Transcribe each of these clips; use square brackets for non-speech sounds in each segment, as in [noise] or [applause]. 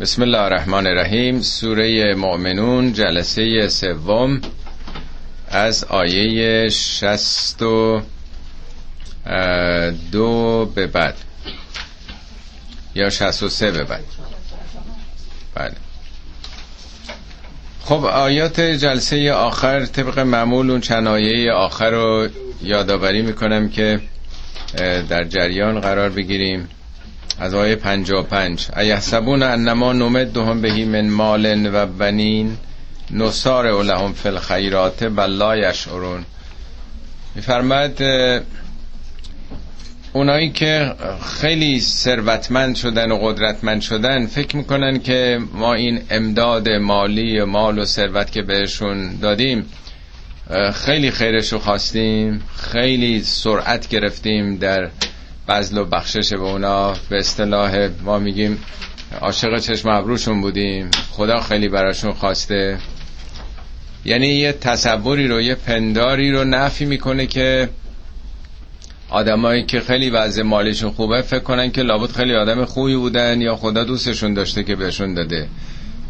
بسم الله الرحمن الرحیم. سوره مؤمنون جلسه سوم از آیه شست و دو به بعد. یا شست و سه به بعد. بله. خب آیات جلسه آخر طبق معمول اون چند آیه آخر رو یادآوری می‌کنم که در جریان قرار بگیریم. از آیه 55 ایحسبون انما نمدهم بهی من مال و بنین نصار لهم فی الخیرات بل لا یشعرون. میفرماد اونایی که خیلی ثروتمند شدن و قدرتمند شدن فکر می‌کنن که ما این امداد مالی مال و ثروت که بهشون دادیم خیلی خیرشو خواستیم خیلی سرعت گرفتیم در بزل و بخشش به اونا به اصطلاح ما میگیم عاشق چشم ابروشون بودیم. خدا خیلی براشون خواسته. یعنی یه تصوری رو یه پنداری رو نفی می‌کنه که آدمایی که خیلی وضع مالیشون خوبه فکر کنن که لابد خیلی آدم خوبی بودن یا خدا دوستشون داشته که بهشون داده.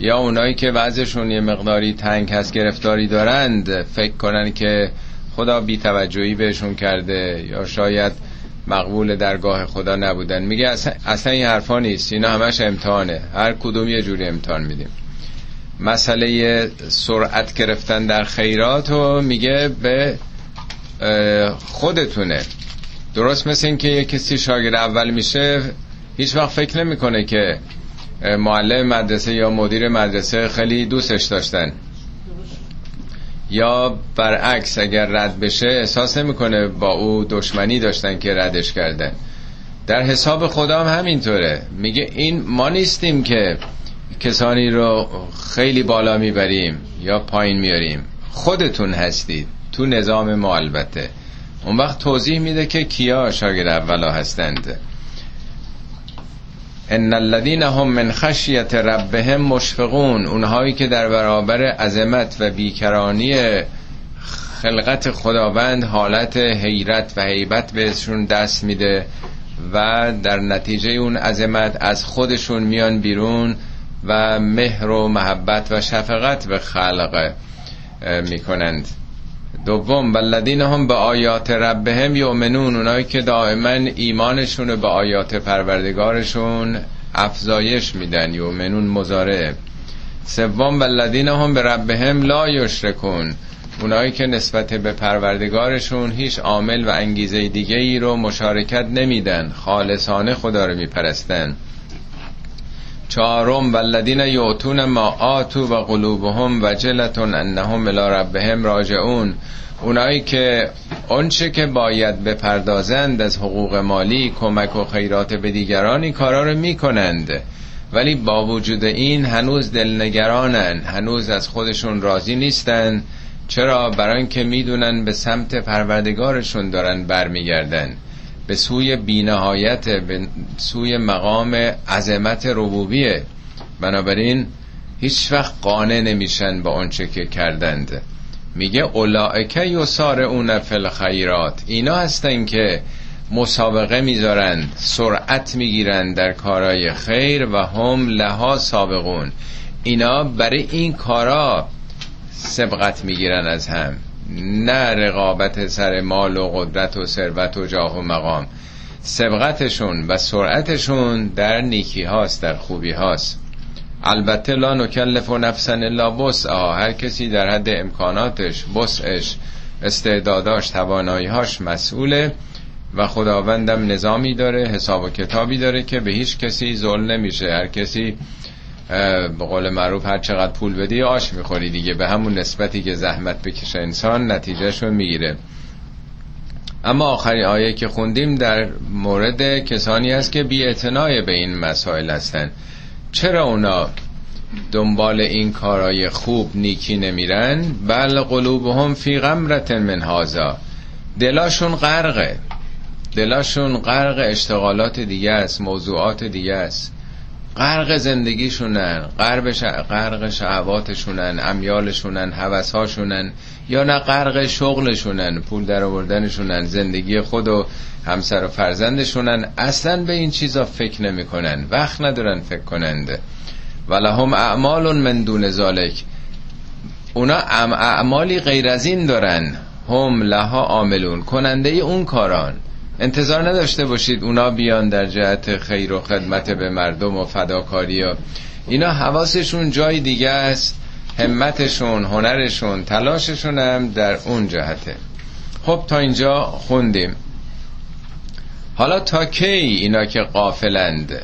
یا اونایی که وضعشون یه مقداری تنگ هست گرفتاری دارند فکر کنن که خدا بی توجهی بهشون کرده. یا شاید مقبول درگاه خدا نبودن. میگه اصلا, اصلا این حرفا نیست. اینا همش امتحانه. هر کدوم یه جوری امتحان میدیم. مسئله سرعت گرفتن در خیرات و میگه به خودتونه. درست مثل این که یه کسی شاگرد اول میشه هیچ وقت فکر نمی‌کنه که معلم مدرسه یا مدیر مدرسه خیلی دوستش داشتن. یا برعکس اگر رد بشه احساس نمی‌کنه با او دشمنی داشتن که ردش کردن. در حساب خدا هم همینطوره. میگه این ما نیستیم که کسانی رو خیلی بالا می‌بریم یا پایین میاریم خودتون هستید. تو نظام ما البته. اون وقت توضیح میده که کیا شاگرد اولا هستند. ان الذين هم من خشیت ربهم مشفقون اونهایی که در برابر عظمت و بیکرانی خلقت خداوند حالت حیرت و حیبت بهشون دست میده و در نتیجه اون عظمت از خودشون میان بیرون و مهر و محبت و شفقت به خلق می‌کنند. دوم بلدین هم به آیات ربهم یؤمنون اونایی که دائما ایمانشون به آیات پروردگارشون افزایش میدن یؤمنون مزاره سوم بلدین هم به ربهم لا یشرکون اونایی که نسبت به پروردگارشون هیچ عامل و انگیزه دیگه ای رو مشارکت نمیدن خالصانه خدا رو میپرستن. چهارم والذین یعطون ما آتو و قلوبهم وجلتون انهم الى ربهم راجعون. اونایی که آنچه که باید بپردازند از حقوق مالی کمک و خیرات به دیگرانی کارا رو می‌کنند. ولی با وجود این هنوز دلنگرانن هنوز از خودشون راضی نیستن. چرا؟ برای اینکه می‌دونن به سمت پروردگارشون دارن برمیگردن. به سوی بینهایت به سوی مقام عظمت ربوبیه. بنابراین هیچ وقت قانع نمیشن با آنچه که کردند. میگه اولائکه یسار اون فل خیرات اینا هستن که مسابقه می‌ذارند سرعت می‌گیرند در کارهای خیر و هم لها سابقون. اینا برای این کارا سبقت می‌گیرن از هم. نه رقابت سر مال و قدرت و ثروت و جاه و مقام. سبقتشون و سرعتشون در نیکی هاست در خوبی هاست. البته لا نکلف و نفسن الا وسعها. هر کسی در حد امکاناتش وسعش استعداداش تواناییهاش مسئوله و خداوندم نظامی داره حساب و کتابی داره که به هیچ کسی ظلم نمیشه. هر کسی به قول معروف هر چقدر پول بدی آش می‌خوری دیگه. به همون نسبتی که زحمت بکشه انسان نتیجهشو می‌گیره. اما آخری آیه که خوندیم در مورد کسانی است که بی به این مسائل هستن. چرا اونا دنبال این کارای خوب نیکی نمیرن؟ بل قلوبهم فی غمرت من هازا دلاشون غرقه. دلاشون غرق اشتغالات دیگه است موضوعات دیگه است. غرق زندگیشونن غرق, غرق شهواتشونن امیالشونن هوسهاشونن یا نه غرق شغلشونن پول در آوردنشونن زندگی خود و همسر و فرزندشونن. اصلا به این چیزا فکر نمی‌کنن وقت ندارن فکر کنند. ولهم اعمال من دون ذالک اونا اعمالی غیر از این دارن. هم لها عاملون کننده اون کاران. انتظار نداشته باشید اونا بیان در جهت خیر و خدمت به مردم و فداکاری و اینا حواسشون جای دیگه است. همتشون هنرشون تلاششون هم در اون جهته. خب تا اینجا خوندیم. حالا تا کی اینا که قافلند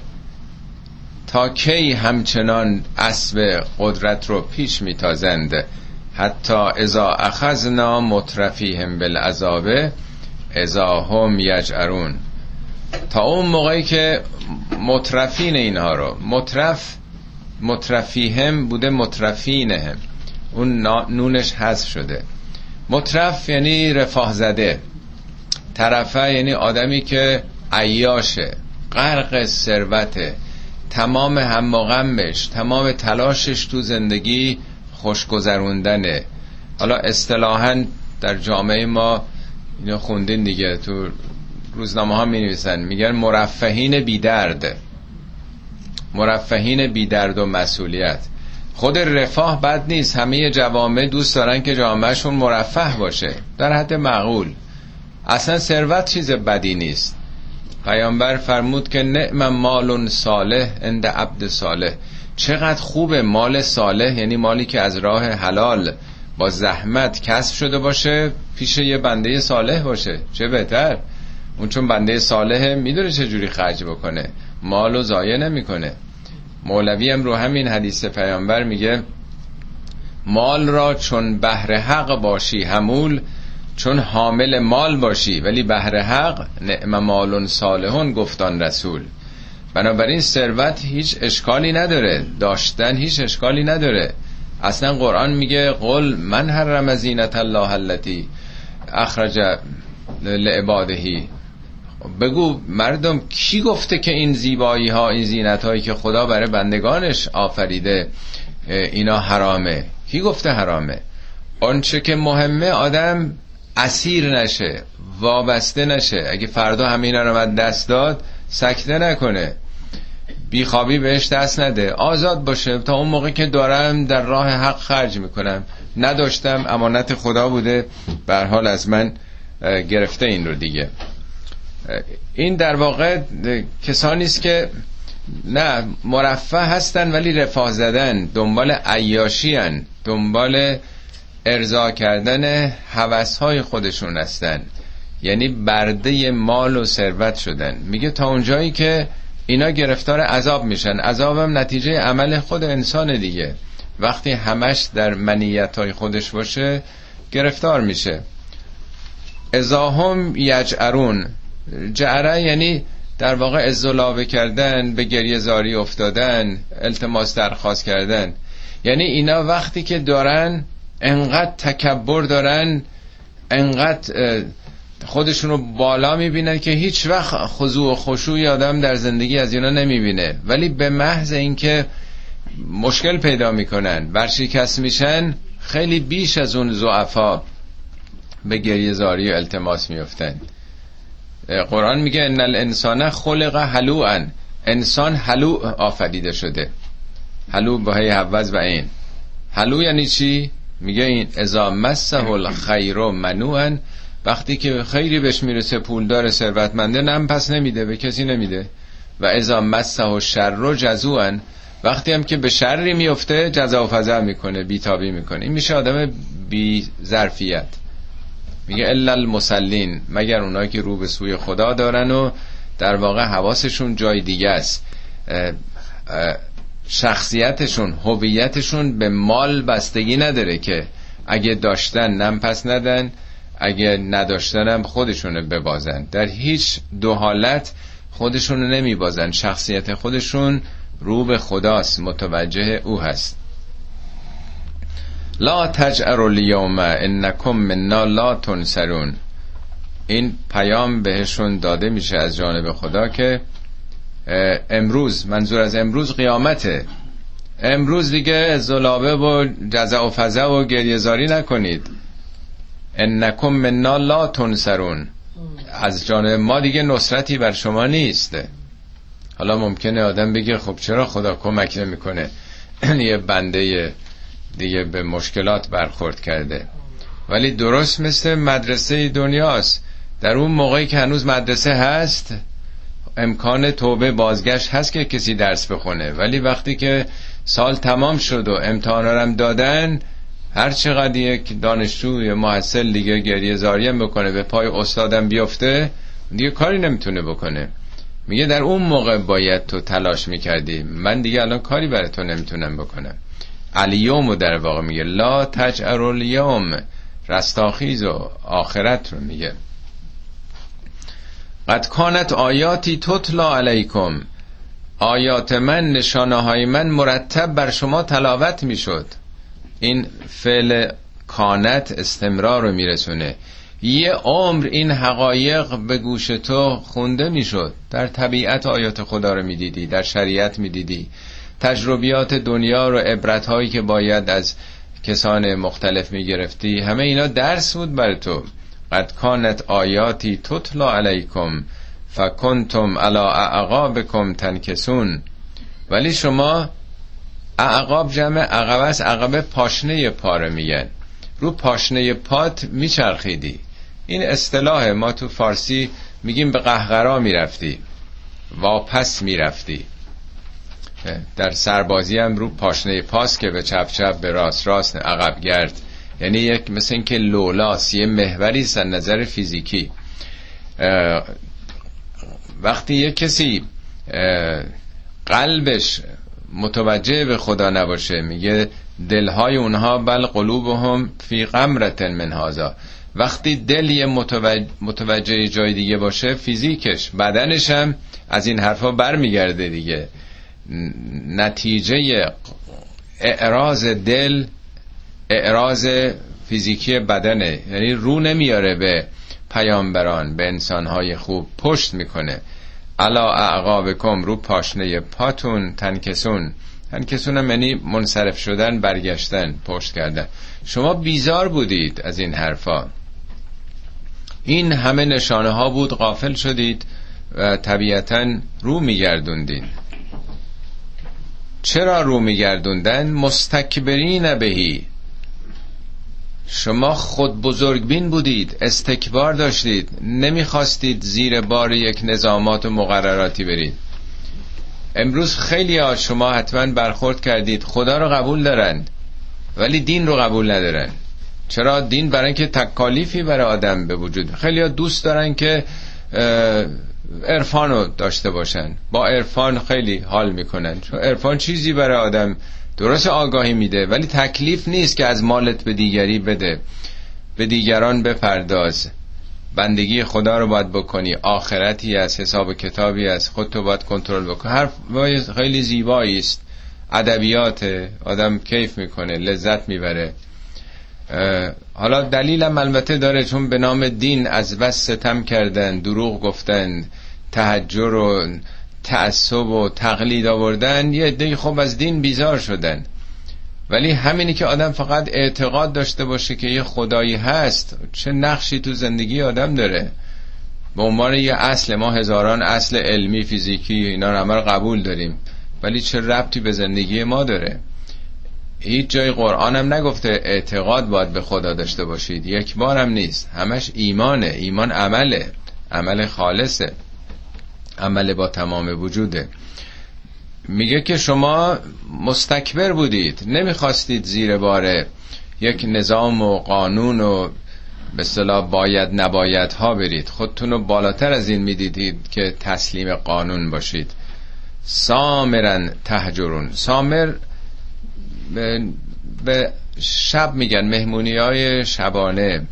تا کی همچنان اسب قدرت رو پیش میتازند؟ حتی ازا اخذنا مترفیهم بالعذاب ازا هم یجعرون. تا اون موقعی که مترفین اینها رو مترف مترفیهم بوده مترفینهم. اون نونش حذف شده. مترف یعنی رفاه زده. طرفه یعنی آدمی که عیاشه. غرق ثروته. تمام هم غمش تمام تلاشش تو زندگی خوشگذروندنه. حالا اصطلاحا در جامعه ما اینو خوندین دیگه. تو روزنامه ها می نویسن میگن مرفهین بیدرد. مرفهین بیدرد و مسئولیت. خود رفاه بد نیست. همه جوامع دوست دارن که جامعهشون مرفه باشه. در حد معقول. اصلا ثروت چیز بدی نیست. پیامبر فرمود که نعم مال صالح عند عبد صالح. چقدر خوب مال صالح یعنی مالی که از راه حلال. با زحمت کسب شده باشه پیش یه بنده صالح باشه. چه بهتر؟ اون چون بنده صالحه می‌دونه چه جوری خرج بکنه. مالو ضایع نمی‌کنه. مولوی هم رو همین حدیث پیامبر میگه مال را چون بهر حق باشی همول چون حامل مال باشی ولی بهر حق نعم مال صالحون گفتان رسول. بنابراین ثروت هیچ اشکالی نداره. داشتن هیچ اشکالی نداره. اصلا قرآن میگه قل من حرم زینت الله التي اخرج لعبادهی بگو مردم کی گفته که این زیبایی ها این زینت هایی که خدا برای بندگانش آفریده اینا حرامه؟ کی گفته حرامه؟ آنچه که مهمه آدم اسیر نشه وابسته نشه. اگه فردا همینا رو دست داد سکته نکنه. بیخوابی بهش دست نده. آزاد باشه. تا اون موقع که دارم در راه حق خرج می‌کنم. نداشتم. امانت خدا بوده. بر حال از من گرفته این رو دیگه. این در واقع کسانی است که نه مرفه هستن ولی رفاه زدن. دنبال عیاشی هن. دنبال ارضا کردن حوث های خودشون هستن. یعنی برده مال و ثروت شدن. میگه تا اونجایی که اینا گرفتار عذاب میشن. عذابم نتیجه عمل خود انسان دیگه. وقتی همش در منیت های خودش باشه گرفتار میشه. ازاهم یجعرون. جعره یعنی در واقع ازولاوه کردن به گریه زاری افتادن التماس درخواست کردن. یعنی اینا وقتی که دارن انقدر تکبر دارن انقدر خودشون رو بالا می‌بینن که هیچ وقت خضوع و خشوع آدم در زندگی از اینا نمی‌بینه. ولی به محض اینکه مشکل پیدا می‌کنن ورشکست میشن خیلی بیش از اون زعفا به گریه زاری و التماس میفتن قرآن میگه ان الانسان خلق حلوعا. انسان حلوع آفریده شده. حلوع با هی حوز و این. حلوع یعنی چی؟ میگه این اذا مسه الخیر منوعا وقتی که خیری بهش می‌رسه پولدار ثروتمنده نم پس نمیده به کسی نمیده. و اذا مسه و شر جزوعا وقتی هم که به شری میفته جزا و فضا می‌کنه بیتابی می‌کنه. این میشه آدم بی ظرفیت میگه الا المسلین مگر اونایی که رو به سوی خدا دارن و در واقع حواسشون جای دیگه است. شخصیتشون هویتشون به مال بستگی نداره که اگه داشتن نم پس ندن. اگه نداشتنم خودشونو ببازن. در هیچ دو حالت خودشونو نمیبازن. شخصیت خودشون رو به خداست. متوجه او هست. لا تجعر الیوم انکم منا لا تنصرون. این پیام بهشون داده میشه از جانب خدا که امروز منظور از امروز قیامته. امروز دیگه زلابه و جزع و فضع و گریزاری نکنید. انکم منا لا تنصرون. از جانب ما دیگه نصرتی بر شما نیست. حالا ممکنه آدم بگه خب چرا خدا کمک نمی‌کنه؟ [clears throat] یه بنده دیگه به مشکلات برخورد کرده. ولی درست مثل مدرسه دنیاست. در اون موقعی که هنوز مدرسه هست امکان توبه بازگشت هست که کسی درس بخونه. ولی وقتی که سال تمام شد و امتحانارم دادن هر چقدر یک دانشجو یا محصل دیگه گریه زاریم بکنه به پای استادم بیفته دیگه کاری نمی‌تونه بکنه. میگه در اون موقع باید تو تلاش می‌کردی. من دیگه الان کاری برای تو نمی‌تونم بکنم. الیوم در واقع میگه لا تجعر الیوم. رستاخیز و آخرت رو میگه. قد کانت آیاتی تطلا علیکم. آیات من نشانه های من مرتب بر شما تلاوت می‌شد. این فعل کانت استمرار رو میرسونه. یه عمر این حقایق به گوش تو خونده می‌شد. در طبیعت آیات خدا رو می‌دیدی در شریعت می‌دیدی. تجربیات دنیا رو عبرت هایی که باید از کسان مختلف می‌گرفتی همه اینا درس بود بر تو. قد کانت آیاتی تطلا علیکم فکنتم علی اعقابکم تنکسون. ولی شما اعقاب جمع عقب است. عقب پاشنه پاره میگن. رو پاشنه پات میچرخیدی. این اصطلاح ما تو فارسی میگیم به قهقرا می‌رفتی. واپس می‌رفتی. در سربازی هم رو پاشنه پاس که به چپ چپ به راست راست عقب گرد. یعنی یک مثل اینکه لولاس یه محوری است نظر فیزیکی. وقتی یک کسی قلبش متوجه به خدا نباشه. میگه دلهای اونها بل قلوبهم فی غمرت من هذا. وقتی دل یه متوجه, متوجه جای دیگه باشه فیزیکش بدنش هم از این حرفا برمیگرده دیگه. نتیجه اعراض دل اعراض فیزیکی بدنه. یعنی رو نمیاره به پیامبران به انسانهای خوب. پشت می‌کنه. علا اعقابکم رو پاشنه پاتون تنکسون. تنکسون هم یعنی منصرف شدن برگشتن پشت کردن. شما بیزار بودید از این حرفا. این همه نشانه ها بود غافل شدید و طبیعتا رو میگردوندین. چرا رو میگردوندن؟ مستکبرین بهی. شما خود بزرگبین بودید استکبار داشتید نمی‌خواستید زیر بار یک نظامات و مقرراتی برید. امروز خیلی ها شما حتما برخورد کردید خدا رو قبول دارن ولی دین رو قبول ندارن چرا؟ دین برای اینکه تکالیفی برای آدم به وجود. خیلی دوست دارن که عرفان رو داشته باشن. با عرفان خیلی حال می‌کنن. چون عرفان چیزی برای آدم درست آگاهی میده ولی تکلیف نیست که از مالت به دیگری بده. به دیگران بپرداز. بندگی خدا رو باید بکنی. آخرتی از حساب کتابی از خودتو باید کنترل بکن هر خیلی زیبایی است. ادبیات آدم کیف می‌کنه لذت می‌بره. حالا دلیلم البته داره چون به نام دین از بس ستم کردن دروغ گفتن تحجر و تعصب و تقلید آوردن یه عده خب از دین بیزار شدن. ولی همینی که آدم فقط اعتقاد داشته باشه که یه خدایی هست چه نقشی تو زندگی آدم داره؟ به عنوان یه اصل ما هزاران اصل علمی فیزیکی اینا رو همه قبول داریم. ولی چه ربطی به زندگی ما داره؟ هیچ جای قرآن هم نگفته اعتقاد باید به خدا داشته باشید. یک بار نیست. همش ایمانه. ایمان عمله. عمل خالصه. عمل با تمام وجوده. میگه که شما مستکبر بودید. نمی‌خواستید زیر بار یک نظام و قانون و به صلاح باید نباید ها برید. خودتون رو بالاتر از این می‌دیدید که تسلیم قانون باشید. سامرن تهجرون. سامر به, به شب میگن مهمونی های شبانه.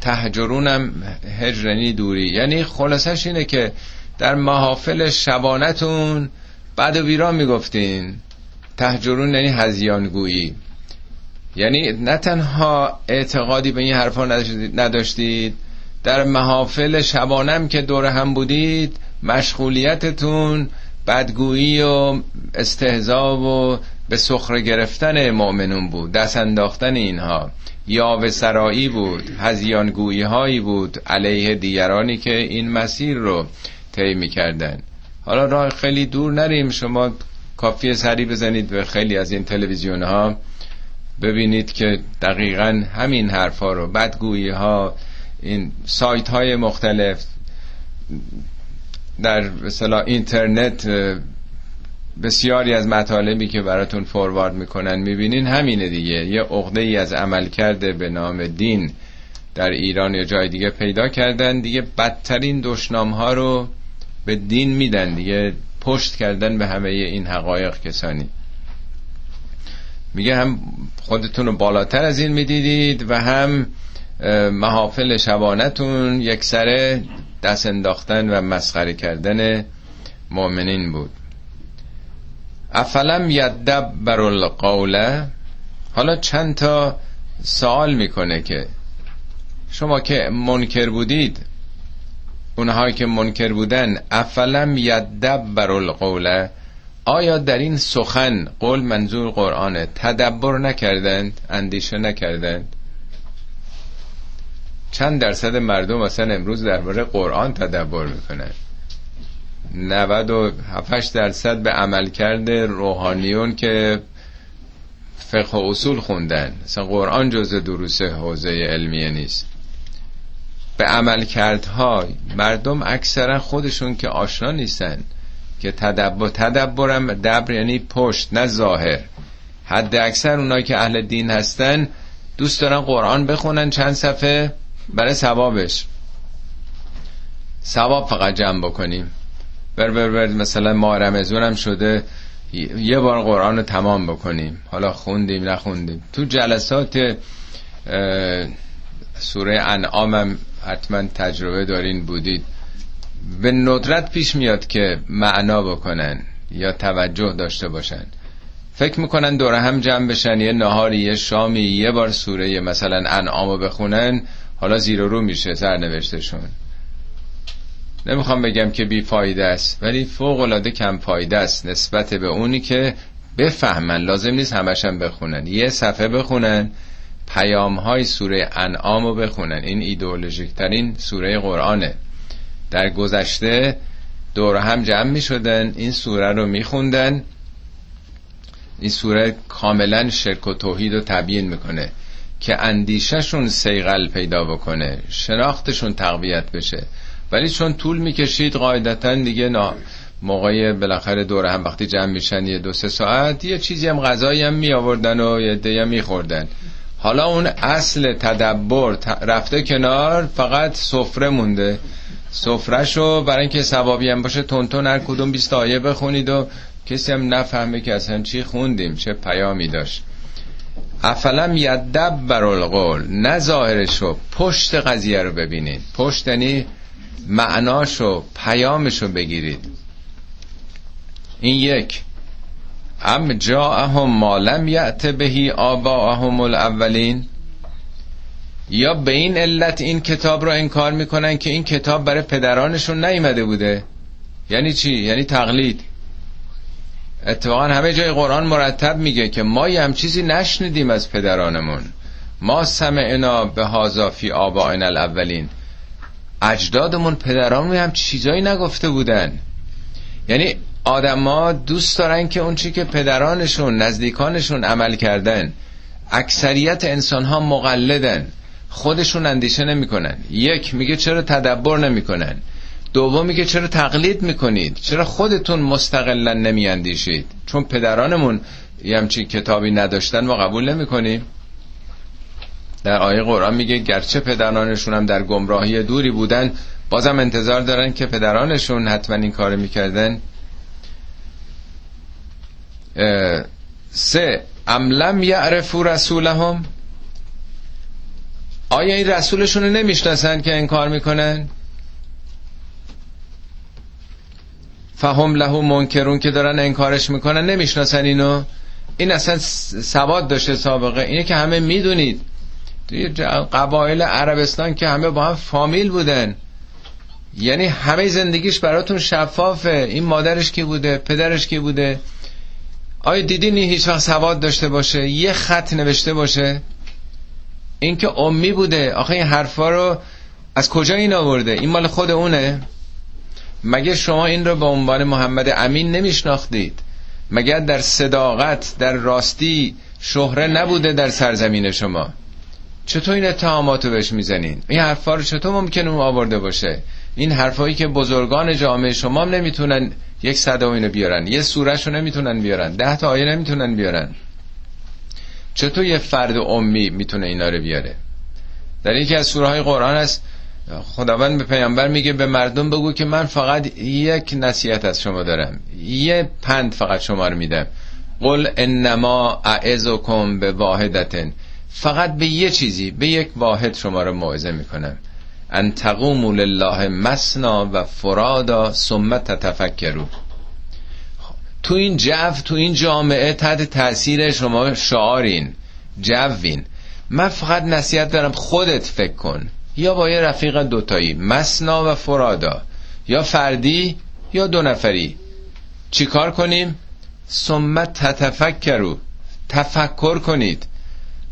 تهجرون هم هجرنی دوری. یعنی خلاصش اینه که در محافل شبانتون بعد و بیران می‌گفتین تهجرون یعنی هزیانگویی. یعنی نه تنها اعتقادی به این حرفا نداشتید در محافل شبانم که دور هم بودید مشغولیتتون بدگویی و استهزا و به سخره گرفتن مؤمنون بود دست انداختن اینها. یا سرایی بود هزیانگویی هایی بود علیه دیگرانی که این مسیر رو طی می‌کردن. حالا راه خیلی دور نریم. شما کافی سری بزنید به خیلی از این تلویزیون ها ببینید که دقیقا همین حرفا رو بدگویی ها این سایت های مختلف در مثلا اینترنت بسیاری از مطالبی که براتون فوروارد می‌کنن می‌بینین همینه دیگه. یه عقده ای از عمل کرده به نام دین در ایران یا جای دیگه پیدا کردن. دیگه بدترین دشنام ها رو به دین میدن دیگه پشت کردن به همه این حقایق کسانی. میگه هم خودتون رو بالاتر از این می‌دیدید و هم محافل شبانتون یک سره دست انداختن و مسخره کردن مؤمنین بود. افلم یدب بر القوله حالا چند تا سوال می‌کنه که شما که منکر بودید اونهایی که منکر بودن افلم یدب بر القوله آیا در این سخن قول منظور قرآنه تدبر نکردند اندیشه نکردند؟ چند درصد مردم مثلا امروز درباره قرآن تدبر می‌کنن. 97 درصد به عمل کرده روحانیون که فقه و اصول خوندن. مثلا قرآن جزء دروس حوزه علمیه نیست. به عمل کردها مردم اکثرا خودشون که آشنا نیستن که تدبر تدبرم دبر یعنی پشت نه ظاهر. حد اکثر اونایی که اهل دین هستن دوست دارن قرآن بخونن چند صفحه برای ثوابش. ثواب فقط جمع بکنیم. بر بر بر مثلا ما رمزون هم شده یه بار قرآن رو تمام بکنیم. حالا خوندیم نخوندیم. تو جلسات سوره انعام هم حتما تجربه دارین بودید. به ندرت پیش میاد که معنا بکنن یا توجه داشته باشن. فکر می‌کنن دوره هم جمع بشن یه نهاری یه شامی یه بار سوره مثلا انعامو بخونن حالا زیر رو میشه سرنوشتشون. نمی‌خوام بگم که بی فایده است ولی فوق العاده کم فایده است نسبت به اونی که بفهمن. لازم نیست همشن بخونن. یه صفحه بخونن پیام های سوره انعام رو بخونن. این ایدئولوژیک ترین سوره قرآنه. در گذشته دور هم جمع می شدن این سوره رو می خوندن این سوره کاملا شرک و توحید رو تبیین می‌کنه که اندیشهشون سیغل پیدا بکنه شناختشون تقویت بشه. ولی چون طول می‌کشید قاعدتا دیگه نا موقعی بالاخره دور هم وقتی جمع میشن یه دو سه ساعت یه چیزی هم غذایی هم می آوردن و یه دیگه میخوردن. حالا اون اصل تدبر رفته کنار فقط سفره مونده. سفرهشو برای اینکه ثوابی هم باشه تونتون هر کدوم بیست آیه بخونید و کسی هم نفهمه که اصلا چی خوندیم چه پیامی داشت. افلم یدب القول نه ظاهرشو پشت قضیه رو ببینید. پشت یعنی معناشو پیامشو بگیرید. این یک. ام جاءهم ما لم یأت بهی آباءهم الاولین یا به این علت این کتاب رو انکار می‌کنن که این کتاب برای پدرانشون نیمده بوده؟ یعنی چی؟ یعنی تقلید؟ اتفاقا همه جای قرآن مرتب میگه که ما یه هم چیزی نشنیدیم از پدرانمون. ما سمعنا به هازا فی آبائنا الاولین اجدادمون پدرامون هم چیزایی نگفته بودن. یعنی آدما دوست دارن که اون چی که پدرانشون نزدیکانشون عمل کردن. اکثریت انسان ها مقلدن. خودشون اندیشه نمی‌کنن. یک میگه چرا تدبر نمی‌کنن. دوم میگه چرا تقلید می‌کنید. چرا خودتون مستقلا نمیاندیشید. چون پدرانمون یه همچین کتابی نداشتن ما قبول نمی‌کنیم. در آیه قرآن میگه گرچه پدرانشون هم در گمراهی دوری بودن بازم انتظار دارن که پدرانشون حتما این کار می‌کردن. سه املم یعرفو رسولهم؟ آیا این رسولشون رو نمی‌شناسن که انکار می‌کنن؟ فهم له منکرون که دارن انکارش می‌کنن نمی‌شناسن اینو؟ این اصلا سواد داشته سابقه. اینه که همه می‌دونید. قبایل عربستان که همه با هم فامیل بودن. یعنی همه زندگیش براتون شفافه. این مادرش کی بوده؟ پدرش کی بوده؟ آیا دیدین هیچ وقت سواد داشته باشه؟ یه خط نوشته باشه؟ این که امی بوده. آخه این حرفا رو از کجا این آورده؟ این مال خود اونه. مگه شما این رو به عنوان محمد امین نمیشناختید؟ مگر در صداقت در راستی شهره نبوده در سرزمین شما؟ چطور این اتهامات بهش می‌زنین؟ این حرفا رو چطور ممکنه اون آورده باشه؟ این حرفایی که بزرگان جامعه شما نمی‌تونن یک صدا اینو بیارن. یه سورش رو نمی‌تونن بیارن. ده تا آیه نمی‌تونن بیارن. چطور یه فرد امی می‌تونه اینا رو بیاره؟ در یکی از سوره های قرآن هست خداوند به پیامبر میگه به مردم بگو که من فقط یک نصیحت از شما دارم. یه پند فقط شما رو میدم. قل انما اعزکم به واحدتن فقط به یه چیزی به یک واحد شما رو موعظه می‌کنم. ان تقوموا لله مسنا و فرادا ثم تتفکروا. تو این جو تو این جامعه تحت تاثیر شما شعارین جوین. من فقط نصیحت دارم خودت فکر کن. یا با یه رفیق دوتایی مسنا و فرادا. یا فردی یا دو نفری. چیکار کنیم؟ ثم تتفکروا. تفکر کنید.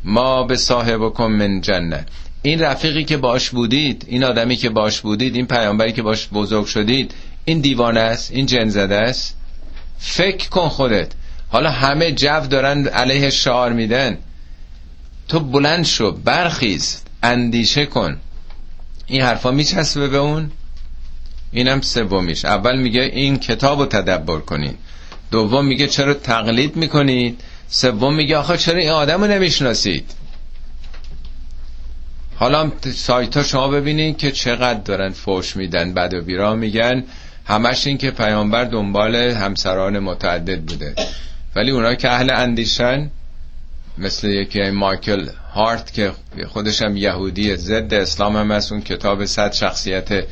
ما به صاحبکم من جنت. این رفیقی که باش بودید این آدمی که باش بودید این پیامبری که باش بزرگ شدید این دیوانه است این جن زده است. فکر کن خودت. حالا همه جو دارن علیه شعار میدن. تو بلند شو برخیز اندیشه کن. این حرفا میچسبه به اون؟ اینم سومیش. اول میگه این کتاب رو تدبر کنید. دوم میگه چرا تقلید می‌کنید؟ سوم میگه آخه چرا این آدم رو نمی‌شناسید؟ حالا سایت ها شما ببینید که چقدر دارن فوش میدن بد و بیرا میگن. همش این که پیامبر دنبال همسران متعدد بوده. ولی اونا که اهل اندیشن مثل یکی مایکل هارت که خودش هم یهودی ضد اسلام هم از اون کتاب صد شخصیت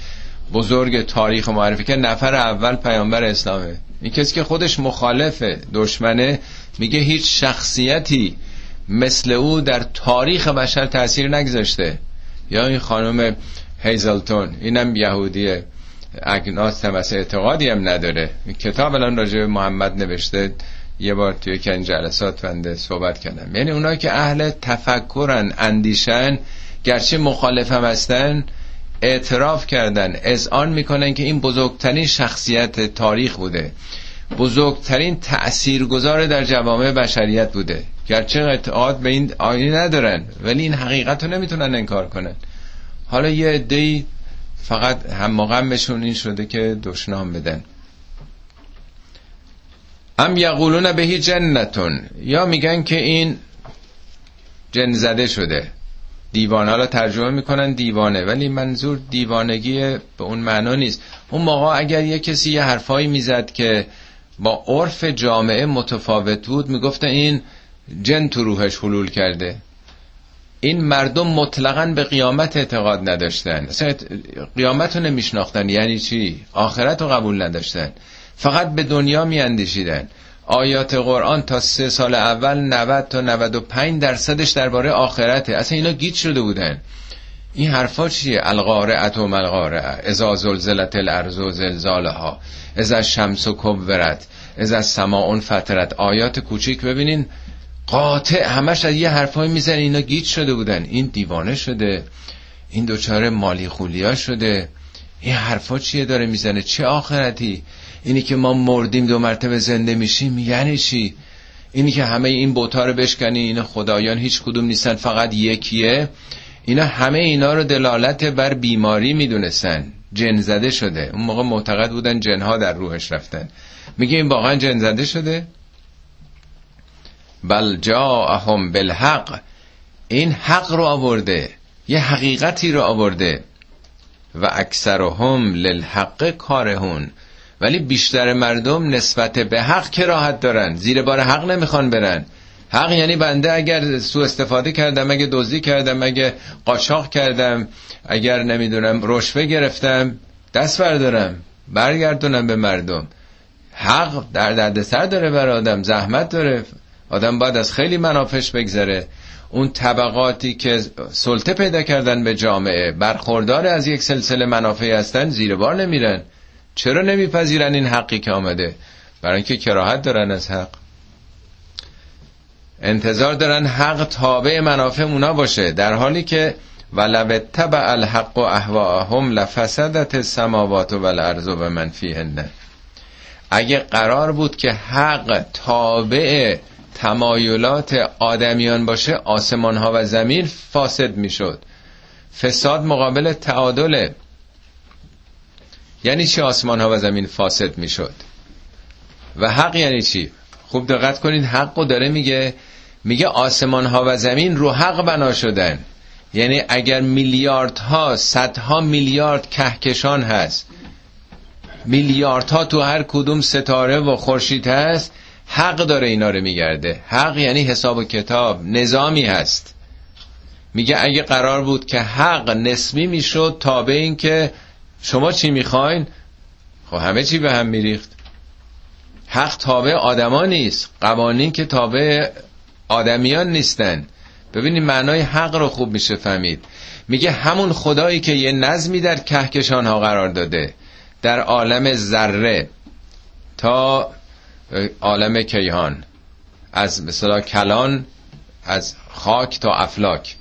بزرگ تاریخ معرفی که نفر اول پیامبر اسلامه. این کسی که خودش مخالف دشمنه میگه هیچ شخصیتی مثل او در تاریخ بشر تاثیر نگذاشته. یا این خانم هیزلتون اینم یهودیه. اگناست هم اعتقادی هم نداره. کتاب الان راجع به محمد نوشته. یه بار توی کن جلسات بنده صحبت کردم. یعنی اونا که اهل تفکرن اندیشن گرچه مخالف هم هستن اعتراف کردن. آن می‌کنن که این بزرگترین شخصیت تاریخ بوده. بزرگترین تأثیرگذار در جوامع بشریت بوده. گرچه اعتقاد به این آینه ندارن ولی این حقیقت رو نمی‌تونن انکار کنن. حالا یه عده‌ای فقط هم مقامشون این شده که دشنام بدن. ام یقولون بهی جنتون. یا میگن که این جن زده شده. دیوانه. رو ترجمه می‌کنن دیوانه ولی منظور دیوانگی به اون معنا نیست. اون موقع اگر یه کسی یه حرفایی می‌زد که با عرف جامعه متفاوت بود می‌گفته این جن تو روحش حلول کرده. این مردم مطلقا به قیامت اعتقاد نداشتن. اصلا قیامت رو نمیشناختن. یعنی چی؟ آخرت رو قبول نداشتن. فقط به دنیا میاندیشیدن. آیات قرآن تا سه سال اول 90 تا 95 درصدش درباره آخرته. اصلا اینا گیت شده بودن. این حرفا چیه؟ القارعه و ملقارعه اذا زلزلت الارض و زلزالها. اذا شمس و کبرت. اذا سماعون فترت آیات کوچیک ببینین. قاطع. همش از یه حرفای میزن اینا گیت شده بودن. این دیوانه شده. این دوچاره مالی خولیا شده. این حرفا چیه داره می‌زنه؟ چه آخرتی؟ اینی که ما مردیم دو مرتبه زنده میشیم یعنی چی؟ اینی که همه این بوتا رو بشکنی این خدایان هیچ کدوم نیستن فقط یکیه. اینا همه اینا رو دلالت بر بیماری می‌دونستن. جن زده شده. اون موقع معتقد بودن جنها در روحش رفتن. میگه این واقعا جن زده شده؟ بل جاءهم بالحق. این حق رو آورده. یه حقیقتی رو آورده. و اکثرهم للحق کارهون. ولی بیشتر مردم نسبت به حق کراهت دارن. زیر بار حق نمی‌خوان برن. حق یعنی بنده اگر سو استفاده کردم اگه دزدی کردم اگه قاچاق کردم اگر نمی‌دونم رشوه گرفتم دست بردارم برگردونم به مردم. حق در دردسر داره بر آدم زحمت داره. آدم باید از خیلی منافش بگذره. اون طبقاتی که سلطه پیدا کردن به جامعه برخوردار از یک سلسله منافعی هستن زیر بار نمیرن. چرا نمیپذیرن این حقی که آمده؟ برای اینکه کراهت دارن از حق. انتظار دارن حق تابع منافع اونا باشه در حالی که ولو تبع الحق و اهواهم لفسدت السماوات و الارض و من فیهن اگه قرار بود که حق تابع تمایلات آدمیان باشه آسمان ها و زمین فاسد می‌شد. فساد مقابل تعادله. یعنی چی آسمان ها و زمین فاسد می‌شد؟ و حق یعنی چی؟ خوب دقت کنید حق و داره میگه میگه آسمان ها و زمین رو حق بنا شدن. یعنی اگر میلیاردها صدها میلیارد کهکشان هست میلیاردها تو هر کدوم ستاره و خورشید هست حق داره اینا رو میگرده. حق یعنی حساب و کتاب نظامی هست. میگه اگه قرار بود که حق نسبی می‌شد تا به این که شما چی می‌خواین؟ خب همه چی به هم میریخت. حق تابع آدما نیست. قوانین که تابع آدمیان نیستن. ببینید معنای حق رو خوب میشه فهمید. میگه همون خدایی که یه نظمی در کهکشان ها قرار داده در عالم ذره تا عالم کیهان. از مثلا کلان از خاک تا افلاک.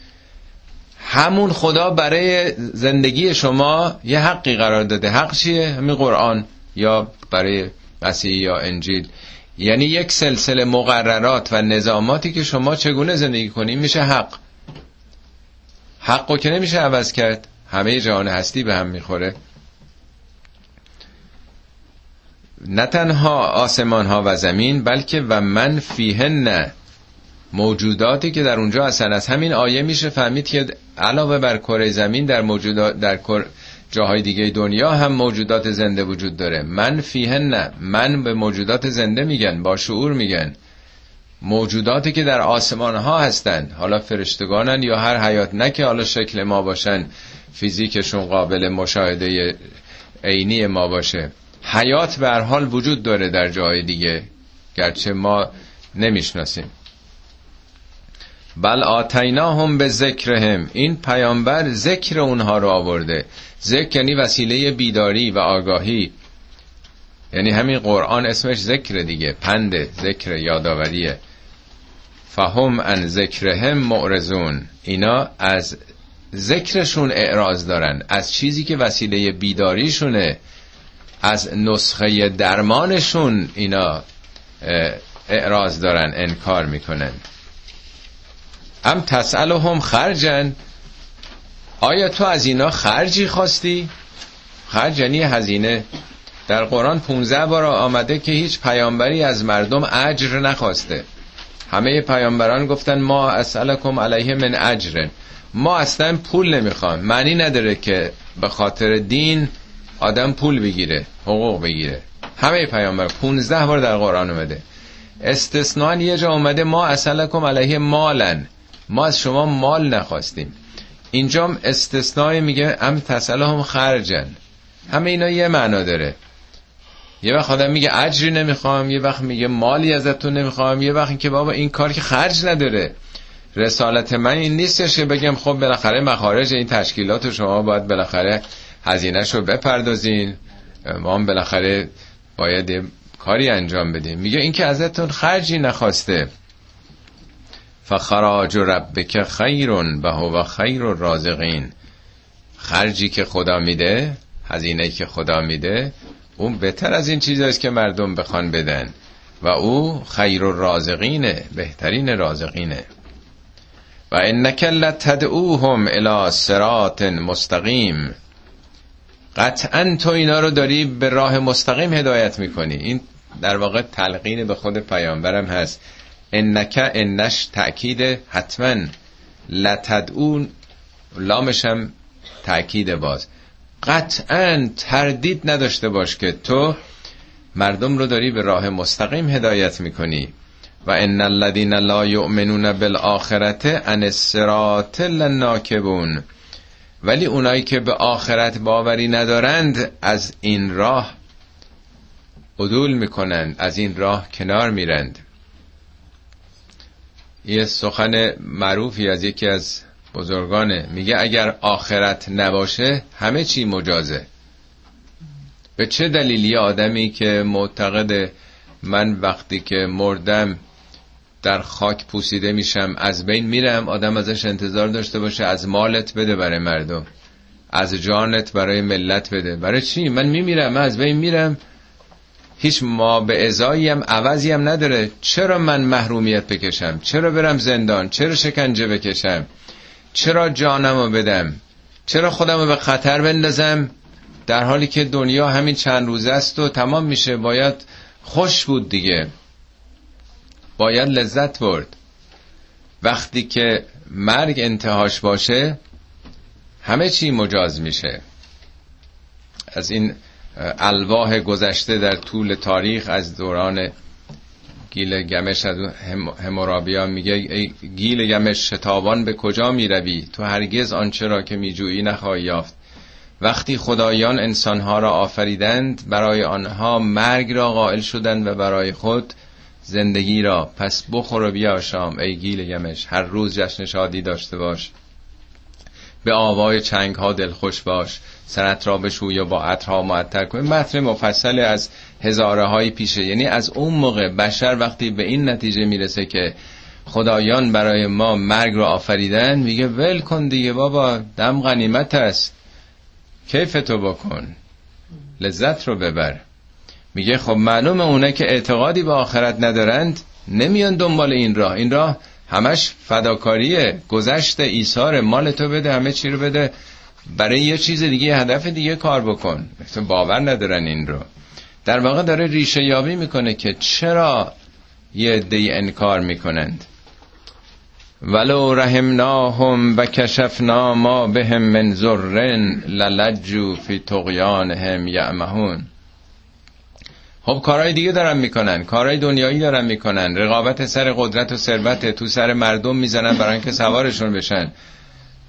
همون خدا برای زندگی شما یه حقی قرار داده. حق چیه؟ همین قرآن یا برای مسیح یا انجیل. یعنی یک سلسله مقررات و نظاماتی که شما چگونه زندگی کنید میشه حق. حق که نمیشه عوض کرد همه جهان هستی به هم می‌خوره. نه تنها آسمان ها و زمین بلکه و من فیهن موجوداتی که در اونجا هستن از همین آیه میشه فهمید که علاوه بر کره زمین در موجودات در جاهای دیگه دنیا هم موجودات زنده وجود داره. من فیهن من به موجودات زنده میگن با شعور میگن. موجوداتی که در آسمان ها هستن حالا فرشتگانن یا هر حیات نه که حالا شکل ما باشن. فیزیکشون قابل مشاهده عینی ما باشه. حیات به حال وجود داره در جای دیگه. گرچه ما نمی‌شناسیم. بل آتینا هم به ذکرهم. این پیامبر ذکر اونها رو آورده. ذکر یعنی وسیله بیداری و آگاهی. یعنی همین قرآن اسمش ذکر دیگه. پند ذکر یادآوریه. فهم ان ذکرهم معرضون. اینا از ذکرشون اعراض دارن. از چیزی که وسیله بیداریشونه. از نسخه درمانشون اینا اعراض دارن انکار می‌کنن. ام تسألهم خرجن آیا تو از اینا خرجی خواستی؟ خرج یعنی هزینه. در قرآن 15 بار آمده که هیچ پیامبری از مردم اجر نخواسته. همه پیامبران گفتن ما اسألکم علیه من اجر ما اصلا پول نمی‌خوام معنی نداره که به خاطر دین آدم پول بگیره حقوق بگیره. همه پیامبر 15 بار در قرآن اومده. استثنان یه جا اومده ما اسألکم علیه مالن. ما از شما مال نخواستیم. اینجام استثنای میگه ام تسله هم خرجن. همه اینا یه معنا داره. یه وقت آدم میگه اجری نمی‌خوام یه وقت میگه مالی ازتون نمی‌خوام یه وقت که بابا این کار که خرج نداره. رسالت من این نیستش که بگم خب بالاخره مخارج این تشکیلات شما باید بالاخره هزینهش رو بپردازین. ما هم بالاخره باید کاری انجام بدیم. میگه این که ازتون خرجی نخواسته. فخراج ربک خیرون و هو خیر رازقین خرجی که خدا میده هزینه که خدا میده اون بهتر از این چیزاست که مردم بخوان بدن و او خیر رازقینه بهترین رازقینه. و انک لتدعوهم الى صراط مستقیم. قطعا تو اینا رو داری به راه مستقیم هدایت می‌کنی. این در واقع تلقین به خود پیامبرم هست. انک انش تأکید حتما. لتدعون لامش هم تأکید باز. قطعا تردید نداشته باش که تو مردم رو داری به راه مستقیم هدایت می‌کنی. و ان الذين لا يؤمنون بالآخرته ان الصراط لناکبون. ولی اونایی که به آخرت باوری ندارند از این راه عدول می‌کنند از این راه کنار میرند. یه سخن معروفی از یکی از بزرگانه. میگه اگر آخرت نباشه همه چی مجازه. به چه دلیلی آدمی که معتقد من وقتی که مردم در خاک پوسیده میشم از بین میرم آدم ازش انتظار داشته باشه از مالت بده برای مردم از جانت برای ملت بده. برای چی؟ من میمیرم من از بین میرم. هیچ ما به ازایی هم عوضی هم نداره. چرا من محرومیت بکشم؟ چرا برم زندان؟ چرا شکنجه بکشم؟ چرا جانمو بدم؟ چرا خودمو به خطر بندازم؟ در حالی که دنیا همین چند روزه است و تمام میشه. باید خوش بود دیگه. باید لذت برد. وقتی که مرگ انتهاش باشه همه چی مجاز میشه. از این الواح گذشته در طول تاریخ از دوران گیل گمش از همورابیا میگه ای گیل گمش شتابان به کجا می‌روی؟ تو هرگز آنچه را که میجویی نخواهی یافت. وقتی خدایان انسانها را آفریدند برای آنها مرگ را قائل شدند و برای خود زندگی را. پس بخور و بیا شام ای گیل گمش هر روز جشن شادی داشته باش. به آوای چنگ ها دلخوش باش. سرت را بشوی و با عطرها معطر کن متن مفصل از هزاره های پیشه. یعنی از اون موقع بشر وقتی به این نتیجه می‌رسه که خدایان برای ما مرگ رو آفریدن میگه ول کن دیگه بابا دم غنیمت است. کیف تو بکن؟ لذت رو ببر. میگه خب معلومه اونه که اعتقادی به آخرت ندارند نمیان دنبال این راه. این راه همش فداکاریه. گذشت ایثار مال تو بده همه چی رو بده. برای یه چیز دیگه هدف دیگه کار بکن. باور ندارن این رو. در واقع داره ریشه یابی می‌کنه که چرا یه عده انکار می‌کنند. ولو رحمناهم و کشفنا ما بهم من ذرن للجو فی طغیانهم یعمهون. خب کارهای دیگه دارن می‌کنن کارهای دنیایی دارن می‌کنن. رقابت سر قدرت و ثروت تو سر مردم می‌زنن برای اینکه سوارشون بشن.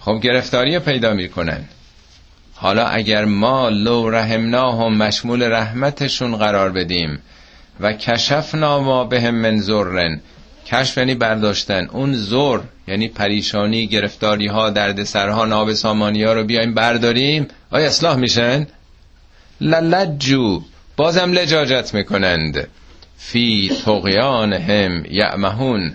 خب گرفتاری پیدا می‌کنن حالا اگر ما لو رحمناهم مشمول رحمتشون قرار بدیم و کشفنا ما بهم من ذرن کشف یعنی برداشتن اون زور یعنی پریشانی گرفتاری ها درد سرها ناب سامانی ها رو بیایم برداریم آیا اصلاح میشن؟ للجو بازم لجاجت می‌کنند. فی تقیان هم یعمهون.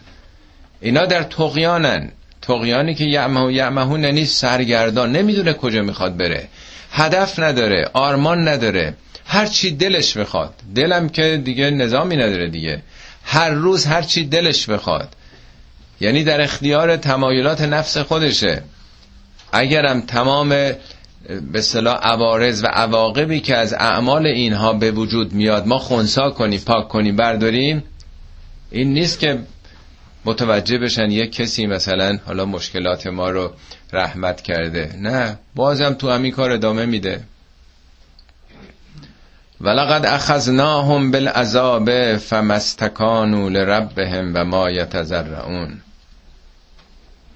اینا در تقیانن تقیانی که یعمهون یعمهون یعنی سرگردان. نمی‌دونه کجا می‌خواد بره. هدف نداره آرمان نداره. هر چی دلش بخواد. دلم که دیگه نظامی نداره دیگه. هر روز هر چی دلش بخواد. یعنی در اختیار تمایلات نفس خودشه. اگرم تمام به صلاح عوارض و عواقبی که از اعمال اینها به وجود میاد ما خونسا کنیم پاک کنیم برداریم این نیست که متوجه بشن یک کسی مثلا حالا مشکلات ما رو رحمت کرده. نه بازم تو همین کار ادامه میده. ولقد اخذناهم بالعذاب فمستکانوا لربهم و ما یتذرعون.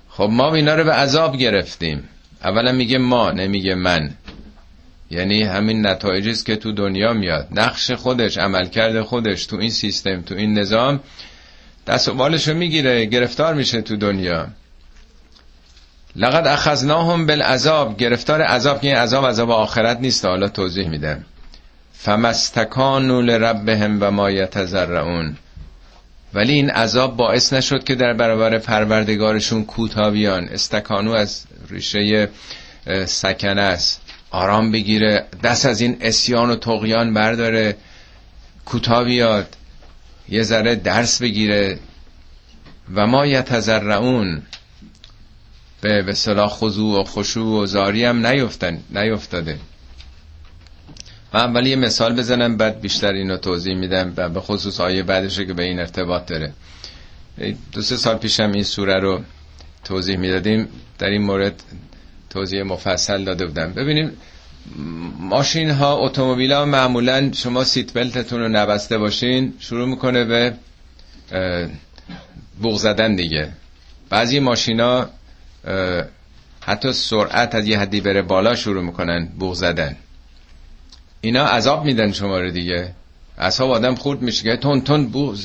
خب ما اینا رو به عذاب گرفتیم. اولا میگه ما نمیگه من. یعنی همین نتایجی است که تو دنیا میاد. نقش خودش عملکرد خودش تو این سیستم تو این نظام دست و بالش رو می‌گیره گرفتار میشه تو دنیا. لقد اخذناهم بالعذاب. گرفتار عذاب که عذاب عذاب آخرت نیست. حالا توضیح میدم. فمستکانوا لربهم و ما یتذرعون ولی این عذاب باعث نشد که در برابر پروردگارشون کوتاه بیان استکانو از ریشه سکنه است. آرام بگیره. دست از این اسیان و تقیان برداره. کوتاه بیاد یه ذره درس بگیره و ما یتذرعون به به صلاح خضوع و خشوع و زاری هم نیفتن نیفتاده. و اولی یه مثال بزنم بعد بیشتر اینو توضیح میدم و به خصوص آیه بعدش که به این ارتباط داره. دو سه سال پیشم این سوره رو توضیح می‌دادیم. در این مورد توضیح مفصل داده بودم. ببینیم ماشین ها اتومبیل ها معمولا شما سیت بلتتون رو نبسته باشین شروع می‌کنه به بوغ زدن دیگه. بعضی ماشینا حتی سرعت از یه حدی بره بالا شروع می‌کنن بوغ زدن. اینا عذاب میدن شما رو دیگه. اصاب آدم خورد میشه که تون تون بو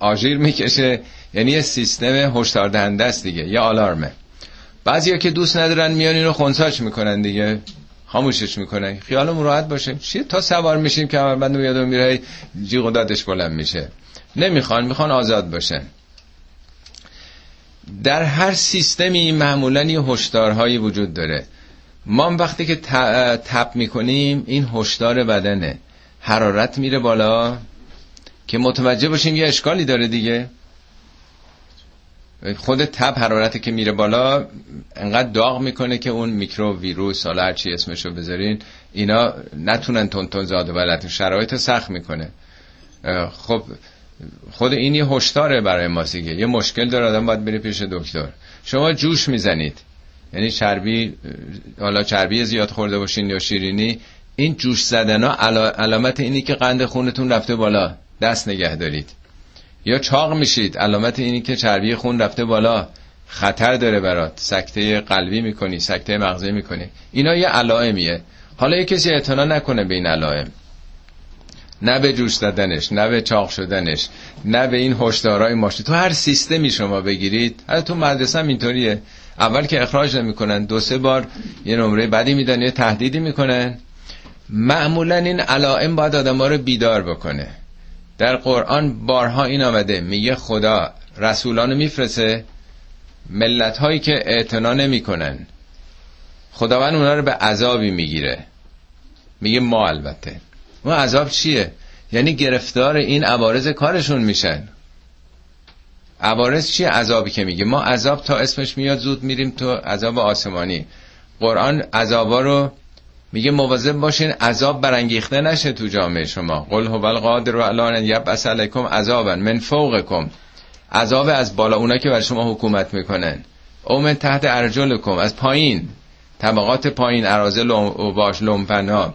آژیر می‌کشه. یعنی یه سیستم هشدار دهنده است دیگه یه آلارمه. بعضیا که دوست ندارن میان اینو خونساش می‌کنن دیگه. خاموشش می‌کنن. خیالمون راحت باشه. چیه تا سوار میشیم که بند یادم میره جیغ و دادش بلند میشه. نمی‌خوان می‌خوان آزاد باشن. در هر سیستمی معمولا یه هشدارهایی وجود داره. ما وقتی که تپ می‌کنیم این هشدار بدنه. حرارت میره بالا که متوجه باشیم یه اشکالی داره دیگه. خود تب حرارتی که میره بالا انقدر داغ می‌کنه که اون میکرو ویروس حالا هرچی اسمشو بذارین اینا نتونن تون تون زاد و شرایط سخت می‌کنه. خب خود این یه هشداره برای ما دیگه. یه مشکل داره آدم باید بره پیش دکتر. شما جوش می‌زنید. یعنی چربی حالا چربی زیاد خورده باشین یا شیرینی این جوش زدن ها علامت اینی که قند خونتون رفته بالا. دست نگه دارید. یا چاق میشید. علامت اینی که چربی خون رفته بالا. خطر داره برات. سکته قلبی می‌کنی سکته مغزی می‌کنی. اینا یه علائمیه. حالا یه کسی اعتنا نکنه به این علائم. نه به جوش دادنش نه به چاق شدنش نه به این هشدارهای ماشین. تو هر سیستمی شما بگیرید. حتی تو مدرسه هم اینطوریه. اول که اخراج نمی‌کنن دو سه بار یه نمره بدی میدن یه تهدیدی می‌کنن. معمولا این علائم باید آدم رو بیدار بکنه. در قرآن بارها این آمده میگه خدا رسولانو میفرسه ملت هایی که اعتنا نمی‌کنن. خداوند اونا رو به عذابی می‌گیره. میگه ما البته. اون عذاب چیه؟ یعنی گرفتار این عوارض کارشون میشن. عوارض چیه عذابی که میگه؟ ما عذاب تا اسمش میاد زود میریم تو عذاب آسمانی. قرآن عذابا رو میگه مواظب باشین عذاب برانگیخته نشه تو جامعه شما. قل هو القادر الان یبعث علیکم عذابا من فوقکم. عذاب از بالا اونا که بر شما حکومت می‌کنن. او من تحت ارجلکم از پایین. طبقات پایین ارازل و باش لومپنا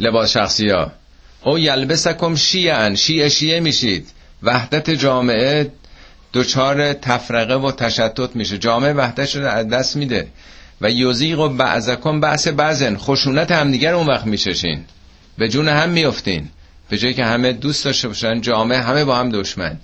لباس شخصی ها او یلبسکم شیعن شیعه شیعه میشید. وحدت جامعه دچار تفرقه و تشتت میشه. جامعه وحدت رو از دست میده. و یوزیق و بعضکم بعض بعضن. خشونت همدیگر اون وقت میششین به جون هم میفتین به جایی که همه دوست داشته باشن جامعه همه با هم دشمن.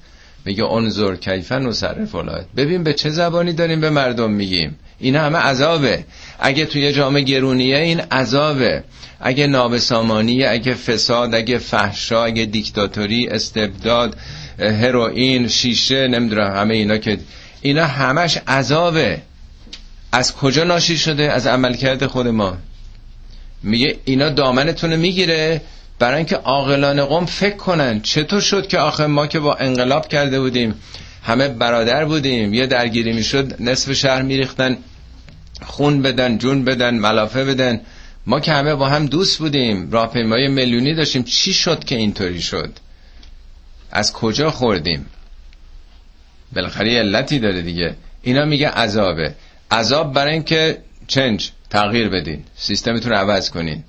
میگه انظر کیفن و صرف ببین به چه زبانی داریم به مردم میگیم. این همه عذابه. اگه توی جامعه گرونیه این عذابه. اگه نابسامانی اگه فساد اگه فحشا اگه دیکتاتوری استبداد هروئین شیشه نمی‌دونم همه اینا که اینا همش عذابه. از کجا ناشی شده؟ از عملکرد خود ما. میگه اینا دامنتون می‌گیره برای اینکه عاقلان قوم فکر کنن چطور شد که آخه ما که با انقلاب کرده بودیم همه برادر بودیم یه درگیری می‌شد نصف شهر میریختن خون بدن جون بدن ملافه بدن. ما که همه با هم دوست بودیم راهپیمایی میلیونی داشتیم چی شد که اینطوری شد؟ از کجا خوردیم؟ بالاخره علتی داره دیگه. اینا میگه عذابه. عذاب برای اینکه چنج تغییر بدین. سیستمتون رو عوض کنین.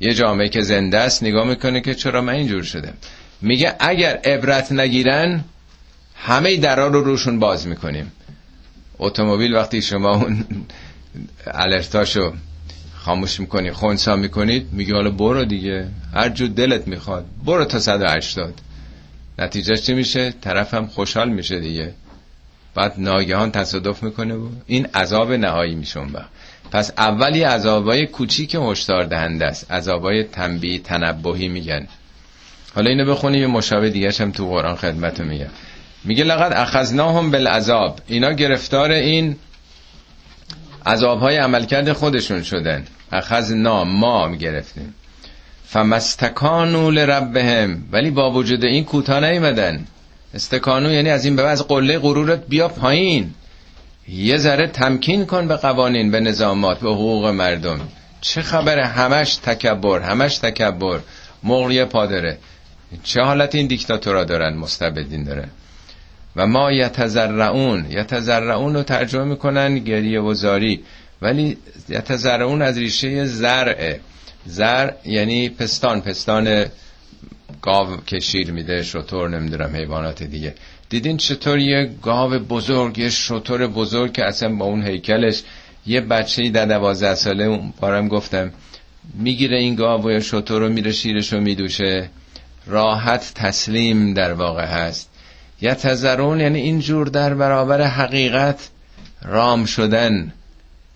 یه جامعه که زنده است نگاه می‌کنه که چرا من اینجور شده. میگه اگر عبرت نگیرن همه درا رو روشون باز می‌کنیم. اتومبیل وقتی شما اون الرتاشو خاموش می‌کنی خونسا می‌کنید میگه حالا برو دیگه. هر جو دلت می‌خواد برو تا 180 نتیجه چی میشه؟ طرفم خوشحال میشه دیگه. بعد ناگهان تصادف می‌کنه و این عذاب نهایی میشون با پس اولی عذابای کوچیک هشدار دهنده است. عذابای تنبیه تنبهی میگن. حالا اینو بخونی یه مشابه دیگه هم تو قرآن خدمت میگه. میگه لقد اخذناهم بالعذاب. اینا گرفتار این عذاب های عملکرد خودشون شدن. اخذنا ما گرفتیم. فمستکانو لربهم. ولی با وجود این کوتا نیمدن استکانو یعنی از این به از قله غرورت بیا پایین. یه ذره تمکین کن به قوانین به نظامات به حقوق مردم. چه خبره همش تکبر همش تکبر. مغری پادره چه حالت این دیکتاتورا دارن؟ مستبدین داره و ما یتزرعون یتزرعون رو ترجمه می‌کنن گریه و زاری. ولی یتزرعون از ریشه زرعه. زر یعنی پستان پستان گاو که شیر میده شطور نمی‌دونم حیوانات دیگه. دیدین چطور یه گاو بزرگ یه شطور بزرگ که اصلا با اون هیکلش یه بچه در دوازده ساله بارم گفتم می‌گیره این گاو و یا شطور رو میره شیرش رو میدوشه. راحت تسلیم در واقع هست. یتذرون یعنی اینجور در برابر حقیقت رام شدن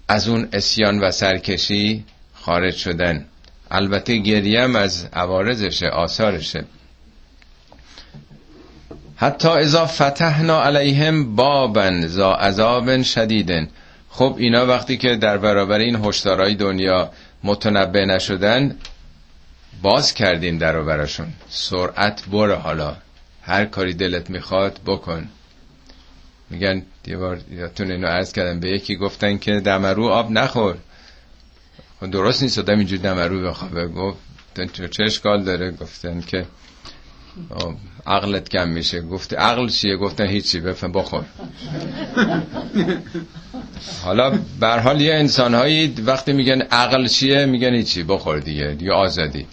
از اون اسیان و سرکشی خارج شدن. البته گریم از عوارضشه آثارشه. حتی اذا فتحنا علیهم بابن زا عذاب شدیدن خب اینا وقتی که در برابر این هشدارهای دنیا متنبه نشدن باز کردیم در براشون. سرعت بره حالا. هر کاری دلت می‌خواد بکن. میگن یه بار یادتون اینو عرض کردم به یکی گفتن که دمرو آب نخور. درست نیست آدم اینجور دمرو بخوابه. گفت چه اشکال داره؟ گفتن که عقلت کم میشه. گفت عقل چیه؟ گفتن هیچی. بفهم بخور. حالا به حال یه انسان هایی وقتی میگن عقل چیه میگن هیچی. بخور دیگه دیگه آزادی.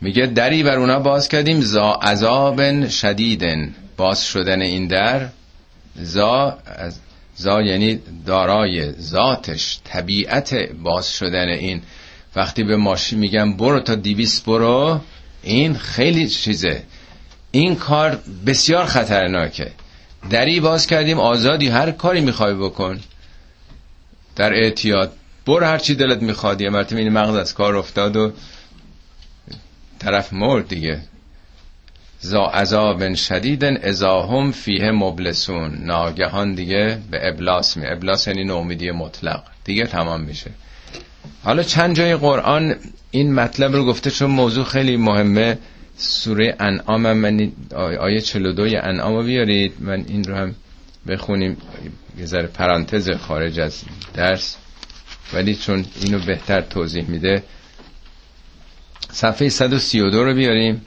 میگه دری بر اونا باز کردیم زا عذاب شدیدن. باز شدن این در زا زا یعنی دارای ذاتش طبیعت باز شدن این. وقتی به ماشین میگم برو تا دیویس برو این خیلی چیزه. این کار بسیار خطرناکه. دری باز کردیم آزادی هر کاری می‌خوای بکن. در اعتیاد برو هر چی دلت می‌خواد. یه مرتبه این مغز از کار افتاد و طرف مرد دیگه. زا عذاب شدیدن ازاهم فیه مبلسون. ناگهان دیگه به ابلاس می ابلاس یعنی نومیدی مطلق. دیگه تمام میشه. حالا چند جای قرآن این مطلب رو گفته چون موضوع خیلی مهمه. سوره انعام من آیه 42 انعام رو بیارید. من این رو هم بخونیم. یه ذره پرانتز خارج از درس. ولی چون اینو بهتر توضیح میده. صفحه 132 رو بیاریم.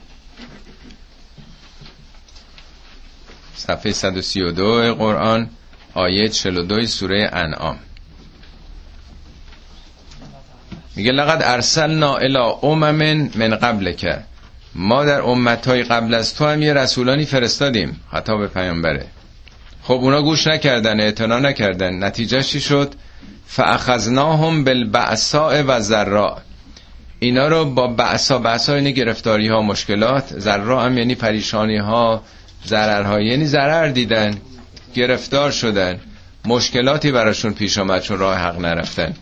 صفحه 132 قرآن آیه 42 سوره انعام. میگه لقد ارسلنا الى امم من قبل که ما در امت های قبل از تو هم یه رسولانی فرستادیم خطاب پیامبره. خب اونا گوش نکردن اعتنا نکردن. نتیجه چی شد؟ فاخذناهم بالبعصاء و ذراء اینا رو با بعصا بعصا یعنی گرفتاری ها مشکلات. ذرا هم یعنی پریشانی ها ضرر ها یعنی ضرر دیدن گرفتار شدن مشکلاتی براشون پیش آمد چون راه حق نرفتن.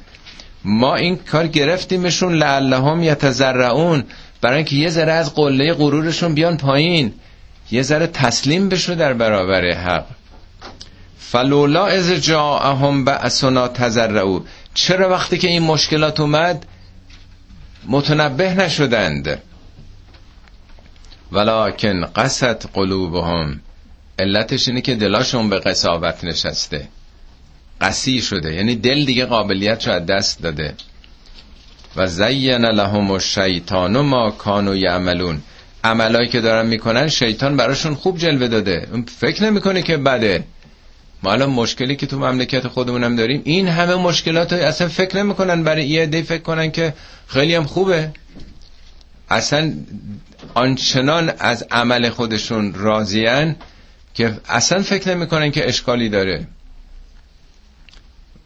ما این کار گرفتیمشون لعلهم یتزرعون برای اینکه یه ذره از قله غرورشون بیان پایین. یه ذره تسلیم بشو در برابر حق. فلولا از جاءهم بأسنا تزرعو چرا وقتی که این مشکلات اومد متنبه نشدند. ولکن قصد قلوبهم. علتش اینه که دلاشون به قصاوت نشسته. قسی شده. یعنی دل دیگه قابلیت رو از دست داده. و زین لهم الشیطان ما کانوا یعملون. عملایی که دارن می‌کنن شیطان براشون خوب جلوه داده. فکر نمی‌کنه که بده. ما الان مشکلی که تو مملکت خودمونم داریم این همه مشکلات اصلا فکر نمی‌کنن. برای یه عده فکر کنن که خیلی هم خوبه. اصلا آنچنان از عمل خودشون راضیان که اصلا فکر نمی‌کنن که اشکالی داره.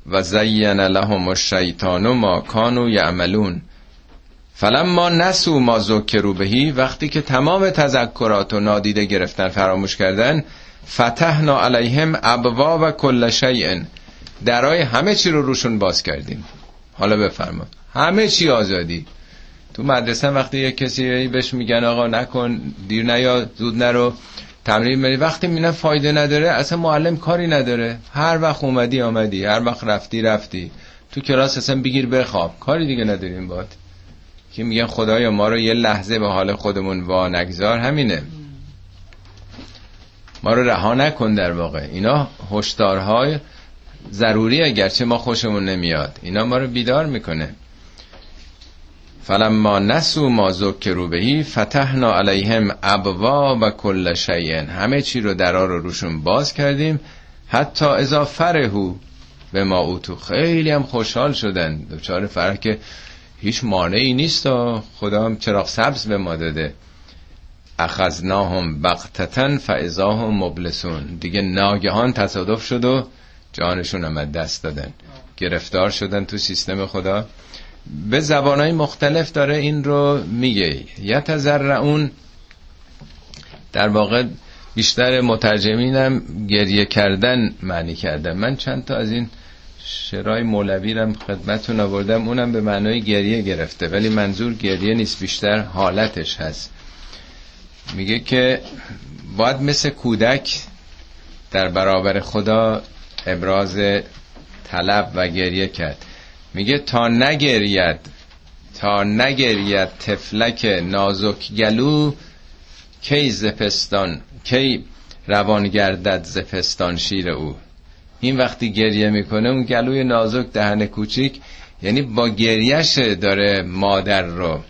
و زین لهم الشیطان ما کانوا یعملون. فلما نسو ما ذکروا بهی وقتی که تمام تذکرات و نادیده گرفتن فراموش کردن فتحنا علیهم ابواب کل شیء. درای همه چی رو روشون باز کردیم. حالا بفرما. همه چی آزادی. تو مدرسه وقتی یه کسی بهش میگن آقا نکن دیر نیا زود نرو تمرین بری وقتی می‌بینن فایده نداره اصلا معلم کاری نداره. هر وقت اومدی آمدی. هر وقت رفتی رفتی. تو کلاس اصلا بگیر بخواب. کاری دیگه نداریم باد که میگن خدایا ما رو یه لحظه به حال خودمون وا نگذار همینه. ما رو رها نکن در واقع. اینا هشدارهای ضروری اگرچه ما خوشمون نمیاد. اینا ما رو بیدار می‌کنه. فلما نسو ما ذکروا بهی فتحنا علیهم ابواب کل شیء. همه چی رو درا رو روشون باز کردیم. حتی اذا فرهو به ما اوتو خیلی هم خوشحال شدن. دوچار فرح که هیچ مانعی نیست. و خدا هم چراغ سبز به ما داده. اخذناهم بغتتن فاذا مبلسون. دیگه ناگهان تصادف شد و جانشون هم دست دادن. گرفتار شدن تو سیستم خدا. به زبانهای مختلف داره این رو میگه. یتزرعون در واقع بیشتر مترجمینم گریه کردن معنی کردن من چند تا از این شرای مولوی رم خدمتون آوردم. اونم به معنای گریه گرفته ولی منظور گریه نیست بیشتر حالتش هست. میگه که باید مثل کودک در برابر خدا ابراز طلب و گریه کرد. میگه تا نگرید تا نگرید تفلک نازک گلو کی زپستان کی روان گردد زپستان شیر او. این وقتی گریه می‌کنه اون گلوی نازک دهن کوچیک یعنی با گریهش داره مادر رو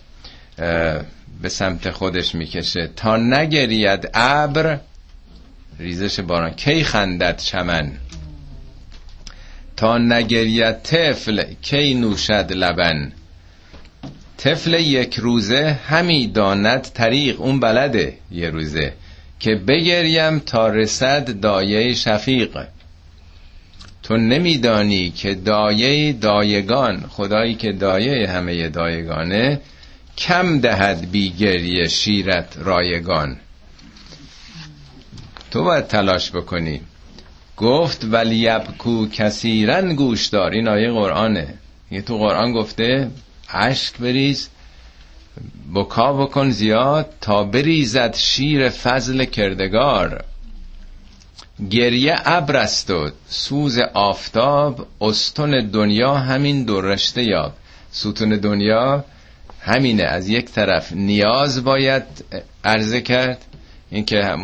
به سمت خودش می‌کشه. تا نگرید ابر ریزش باران کی خندد چمن؟ تا نگرید طفل کی نوشد لبن. طفل یک روزه همی داند طریق اون بلده یه روزه که بگریم تا رسد دایه شفیق. تو نمیدانی که دایه دایگان خدایی که دایه همه دایگانه کم دهد بی گریه شیرت رایگان. تو باید تلاش بکنی. گفت ولی ابکو کسیرن گوش دار. این آیه قرآنه. یه تو قرآن گفته اشک بریز بکا بکن زیاد تا بریزد شیر فضل کردگار. گریه ابرست و سوز آفتاب استون دنیا همین درشته یاب. ستون دنیا همینه. از یک طرف نیاز باید عرضه کرد اینکه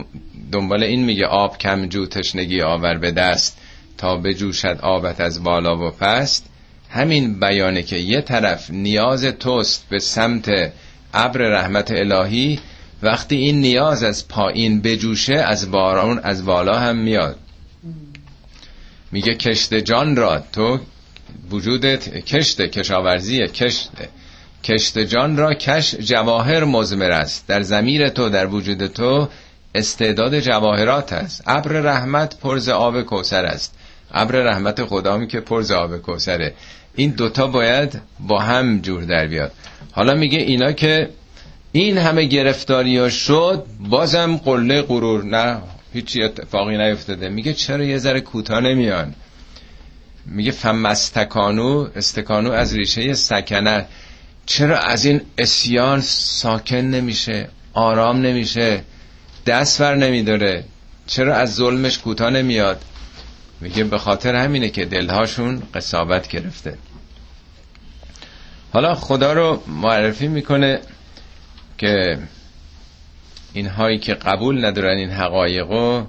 دنبال این میگه آب کم جو تشنگی آور به دست تا بجوشد آبت از بالا و پست. همین بیانه که یه طرف نیاز توست به سمت ابر رحمت الهی وقتی این نیاز از پایین بجوشه از باران از بالا هم میاد. میگه کشت جان را تو وجودت کشت کشاورزی کشت کشت جان را کش جواهر مزمر است. در زمیر تو در وجود تو استعداد جواهرات است. ابر رحمت پرز آب کوسر است. ابر رحمت خدا که پرز آب کوسره این دوتا باید با هم جور در بیاد. حالا میگه اینا که این همه گرفتاری ها شد بازم قله غرور. نه هیچی اتفاقی نیفتاده. میگه چرا یه ذره کوتاه نمیان؟ میگه فم استکانو استکانو از ریشه سکنه. چرا از این اسیان ساکن نمیشه؟ آرام نمیشه؟ دست ور نمیداره. چرا از ظلمش کوتاه نمیاد؟ میگه به خاطر همینه که دلهاشون قصابت گرفته. حالا خدا رو معرفی می‌کنه که اینهایی که قبول ندارن این حقایقو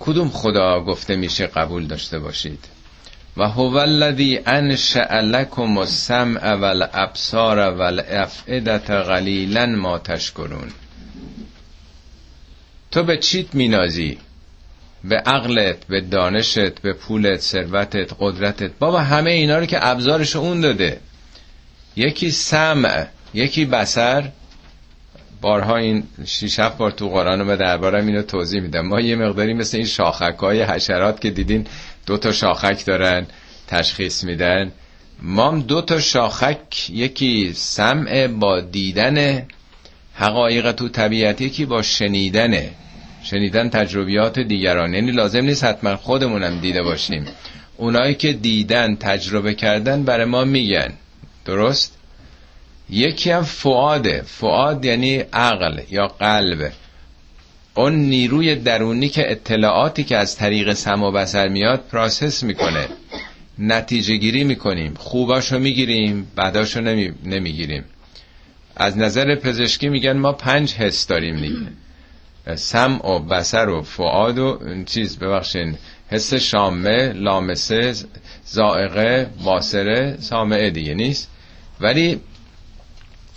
کدوم خدا گفته میشه قبول داشته باشید؟ و هو الذی انشأ لکم السمع والابصار والافئده قلیلا ما تشکرون. تو به چیت مینازی؟ به عقلت به دانشت به پولت ثروتت قدرتت. بابا همه اینا رو که ابزارش اون داده. یکی سمع یکی بسر بارها این شیش هفت بار تو قرآن به دربارم اینو توضیح میدم ما یه مقداری مثل این شاخک های حشرات که دیدین دو تا شاخک دارن تشخیص میدن. ما دو تا شاخک یکی سمع با دیدن. حقایق تو طبیعت یکی با شنیدنه شنیدن تجربیات دیگران. یعنی لازم نیست حتما خودمونم دیده باشیم. اونایی که دیدن تجربه کردن برای ما میگن. درست؟ یکی هم فعاده فعاد یعنی عقل یا قلب. اون نیروی درونی که اطلاعاتی که از طریق سم و بسر میاد پراسس می‌کنه. نتیجه گیری می‌کنیم. خوباشو می‌گیریم بعداشو نمی... نمی‌گیریم. از نظر پزشکی میگن ما پنج حس داریم دیگه. سم و بسر و فعاد و چیز ببخشین حس شامه لامسه زائقه باسره سامعه دیگه نیست. ولی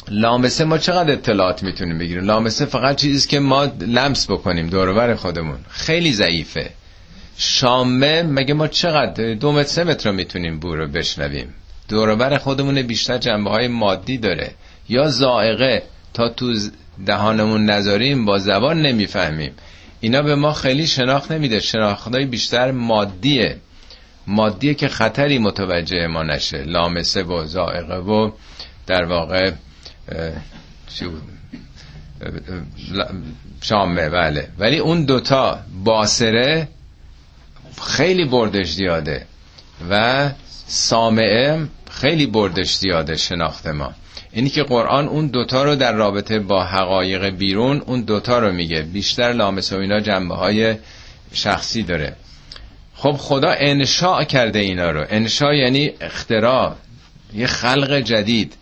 لامسه ما چقدر اطلاعات می‌تونیم بگیریم؟ لامسه فقط چیزی که ما لمس بکنیم دوربر خودمون. خیلی ضعیفه. شامه مگه ما چقدر دو متر سه متر می‌تونیم بو رو بشنویم؟ دوربر خودمون بیشتر جنبه های مادی داره. یا زائقه تا تو دهانمون نذاریم با زبان نمی‌فهمیم. اینا به ما خیلی شناخت نمیده. شناختای بیشتر مادیه. مادیه که خطری متوجه ما نشه. لامسه و زائقه و در واقع شامه. بله. ولی اون دوتا باسره خیلی بردش زیاده و سامعه خیلی بردش زیاده شناخت ما. اینی که قرآن اون دوتا رو در رابطه با حقایق بیرون اون دوتا رو میگه. بیشتر لامس و اینا جنبه های شخصی داره. خب خدا انشاء کرده اینا رو. انشاء یعنی اختراع. یه خلق جدید.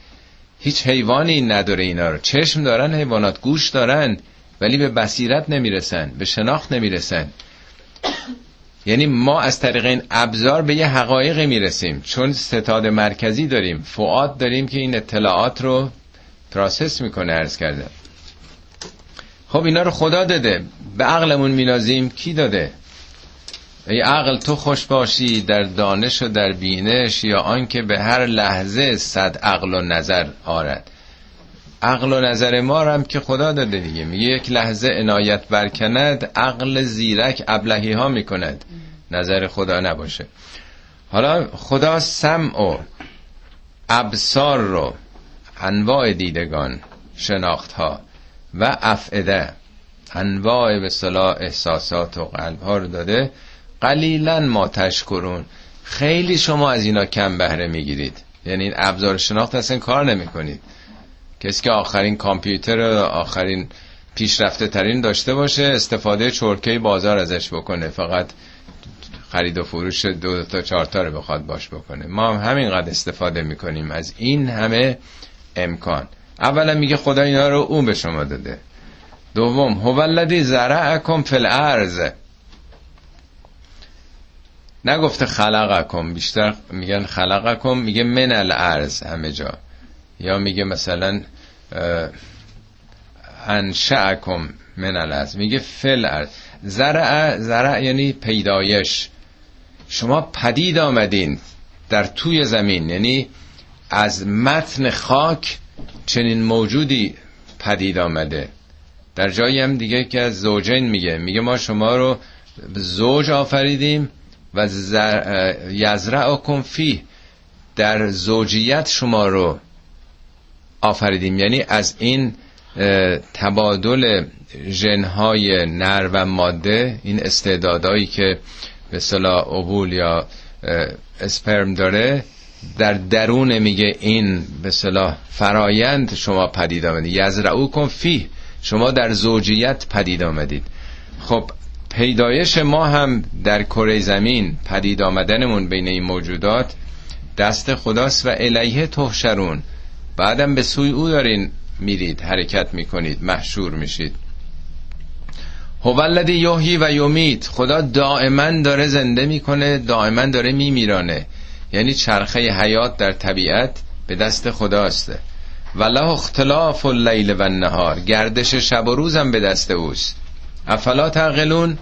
هیچ حیوانی نداره اینا رو. چشم دارن حیوانات گوش دارن ولی به بصیرت نمی‌رسن به شناخت نمی‌رسن. یعنی ما از طریق این ابزار به یه حقایقی می‌رسیم. چون ستاد مرکزی داریم فعاد داریم که این اطلاعات رو پراسس می‌کنه ارز کرده. خب اینا رو خدا داده. به عقلمون مینازیم. کی داده؟ ای عقل تو خوش باشی در دانش و در بینش یا آنکه به هر لحظه صد عقل و نظر آرد. عقل و نظر ما هم که خدا داده دیگه. میگه یک لحظه عنایت برکند عقل زیرک ابلهی ها می‌کند. نظر خدا نباشه. حالا خدا سمع و ابصار رو انواع دیدگان شناخت ها و افعده انواع به صلاح احساسات و قلب ها رو داده. قلیلا ما تشکرون. خیلی شما از اینا کم بهره می‌گیرید. یعنی ابزار شناخت اصلا کار نمی‌کنید. کسی که آخرین کامپیوتر آخرین پیشرفته ترین داشته باشه استفاده چرکه بازار ازش بکنه. فقط خرید و فروش دو تا چهار تا رو بخواد باش بکنه. ما هم همینقدر استفاده می‌کنیم. از این همه امکان. اولا میگه خدا اینا رو اون به شما داده. دوم هو الذی زرعکم فی الارض. نگفته خلقکم. بیشتر میگن خلقکم میگه من الارض همه جا. یا میگه مثلا انشعکم من الارض. میگه فل ارض زرع زرع یعنی پیدایش. شما پدید آمدین در توی زمین یعنی از متن خاک چنین موجودی پدید آمده. در جایی هم دیگه که از زوجین میگه. میگه ما شما رو زوج آفریدیم و یزرعکم فی در زوجیت شما رو آفریدیم. یعنی از این تبادل ژنهای نر و ماده این استعدادهایی که به صلاح عبول یا اسپرم داره در درون میگه این به صلاح فرایند شما پدید آمدید. یزرعو کن فی شما در زوجیت پدید آمدید. خب پیدایش ما هم در کره زمین پدید آمدنمون بین این موجودات. دست خداست و الیه تحشرون. بعدم به سوی او دارین میرید حرکت می‌کنید محشور میشید. هو الذی یحیی و یمیت خدا دائما داره زنده می‌کنه دائما داره میمیرانه. یعنی چرخه حیات در طبیعت به دست خداست. وله اختلاف اللیل و النهار گردش شب و روزم به دست اوست. افلا تعقلون؟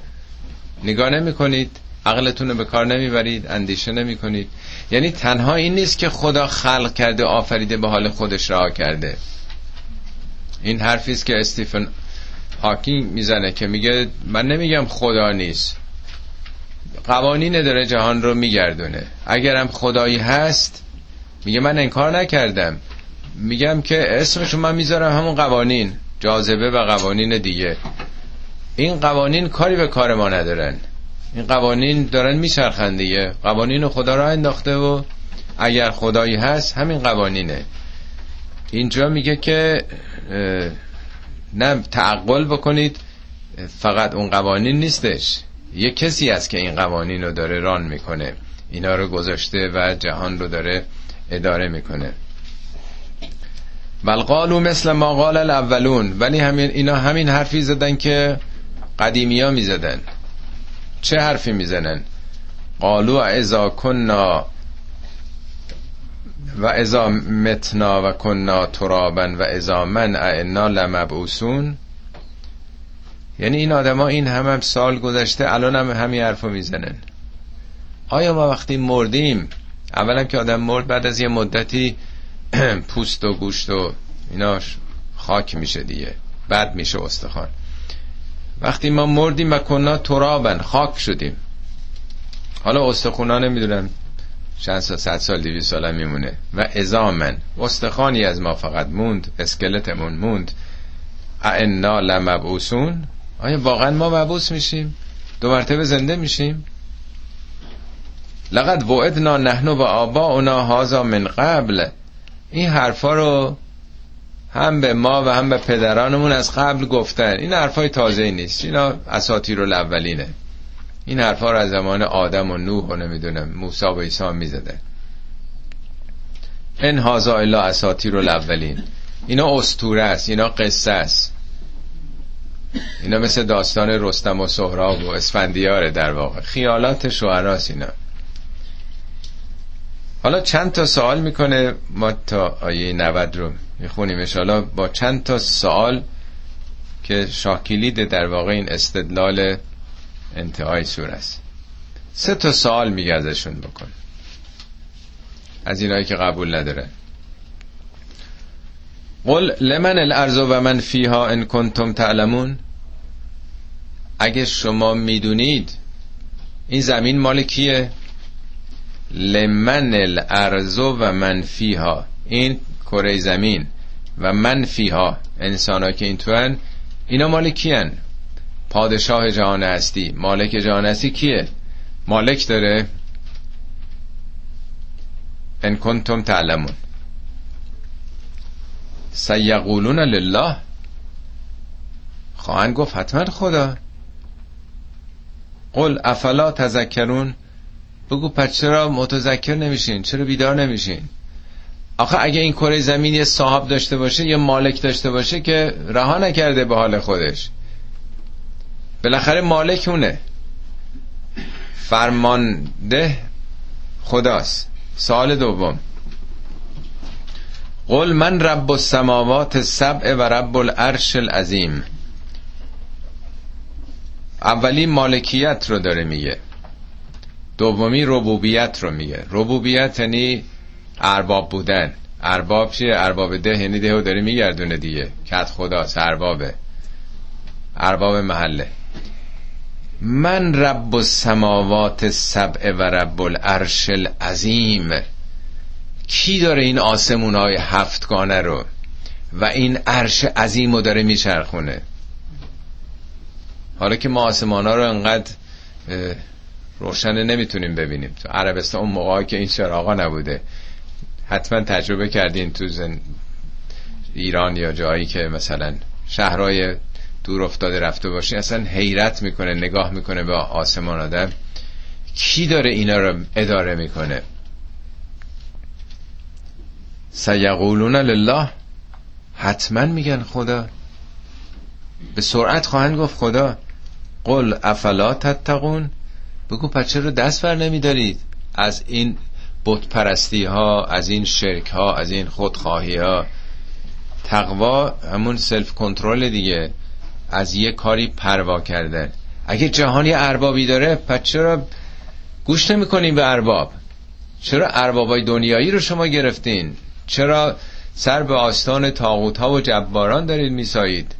نگاه نمی کنید عقلتون رو به کار نمی‌برید اندیشه نمی کنید یعنی تنها این نیست که خدا خلق کرده آفریده به حال خودش رها کرده. این حرفی است که استیفن هاکینگ می‌زنه که میگه من نمیگم خدا نیست. قوانین داره جهان رو میگردونه. اگرم خدایی هست میگه من انکار نکردم. میگم که اسمشو من می‌ذارم همون قوانین. جاذبه و قوانین دیگه. این قوانین کاری به کار ما ندارن. این قوانین دارن میچرخن دیگه. قوانین خدا را انداخته و اگر خدایی هست همین قوانینه. اینجا میگه که نه تعقل بکنید فقط اون قوانین نیستش. یه کسی است که این قوانین رو داره ران می‌کنه. اینا رو گذاشته و جهان رو داره اداره می‌کنه. بل مثل ما قال الاولون. ولی همین اینا همین حرفی زدن که قدیمی ها می‌زدن. چه حرفی می‌زنن؟ قالو ازا کننا و ازا متنا و کننا ترابن و ازا من اعنا لمبعوسون یعنی این آدما این هم, هم سال گذشته الان هم همین حرفو می‌زنن. آیا ما وقتی مردیم اولا که آدم مرد بعد از یه مدتی [clears throat] پوست و گوشت و ایناش خاک میشه دیگه بعد میشه استخوان. وقتی ما مردیم و کنا ترابن خاک شدیم. حالا استخونا نمی‌دونم چند سال صد سال دیوی سال میمونه. و ازامن استخوانی از ما فقط موند اسکلتمون موند. اعنا لمبعوسون آیا واقعا ما مبعوث میشیم؟ دو مرتبه زنده میشیم. لقد وعدنا نحن و آبا اونا هازا من قبل. این حرفا رو هم به ما و هم به پدرانمون از قبل گفتن. این حرفای تازه نیست. اینا اساطیر الاولینه. این حرفا رو از زمان آدم و نوح و نمی‌دونم موسی و عیسی می‌زدن. ان هازا الا اساطیر الاولین. اینا استوره است. اینا قصه است. اینا مثل داستان رستم و سهراب و اسفندیاره در واقع. خیالات شعراست اینا. حالا چند تا سوال می‌کنه ما تا آیه 90 رو می‌خونیم حالا با چند تا سوال که شاکلید در واقع این استدلال انتهای سور است. سه تا سوال میگه ازشون بکن. از اینایی که قبول نداره. قل لمن الارض و من فیها ان کنتم تعلمون؟ اگه شما می‌دونید این زمین مال کیه؟ لمن الارض و من فیها. این کره زمین و من فیها انسان که این تو اینا مال کیان؟ پادشاه جهان هستی. مالک جهان هستی کیه؟ مالک داره. ان کنتم تعلمون. سیقولون لله. خواهند گفت حتما خدا. قل افلا تذکرون؟ بگو پس چرا متذکر نمیشین؟ چرا بیدار نمیشین؟ آخه اگه این کره زمین یه صاحب داشته باشه یه مالک داشته باشه که رها نکرده به حال خودش. بالاخره مالک اونه. فرمانده خداست. سال دوم. قل من رب السماوات سبع و رب العرش العظیم. اولی مالکیت رو داره میگه. دومی ربوبیت رو میگه. ربوبیت یعنی ارباب بودن. ارباب چیه؟ ارباب ده یعنی دهو داره میگردونه دیگه. کت خدا اربابه ارباب محله. من رب السماوات سبع و رب العرش العظیم. کی داره این آسمون های هفتگانه رو و این عرش عظیم رو داره میچرخونه؟ حالا که ما آسمان ها رو انقدر روشن نمی‌تونیم ببینیم. تو عربستان اون موقع که این چراغا نبوده. حتما تجربه کردین تو زن... ایران یا جایی که مثلا شهرهای دور افتاده رفته باشی اصلا حیرت می‌کنه نگاه می‌کنه به آسمان آدم. کی داره اینا رو اداره می‌کنه؟ سیقولون لله. حتما میگن خدا. به سرعت خواهند گفت خدا. قل افلا تتقون؟ بگو پچه رو دست بر نمیدارید؟ از این بت پرستی ها از این شرک ها از این خودخواهی ها تقوا همون سلف کنترل دیگه. از یه کاری پروا کردن. اگه جهانی اربابی داره پس چرا گوش نمی به ارباب؟ چرا اربابای دنیایی رو شما گرفتین؟ چرا سر به آستان تاغوت ها و جباران دارید میسایید؟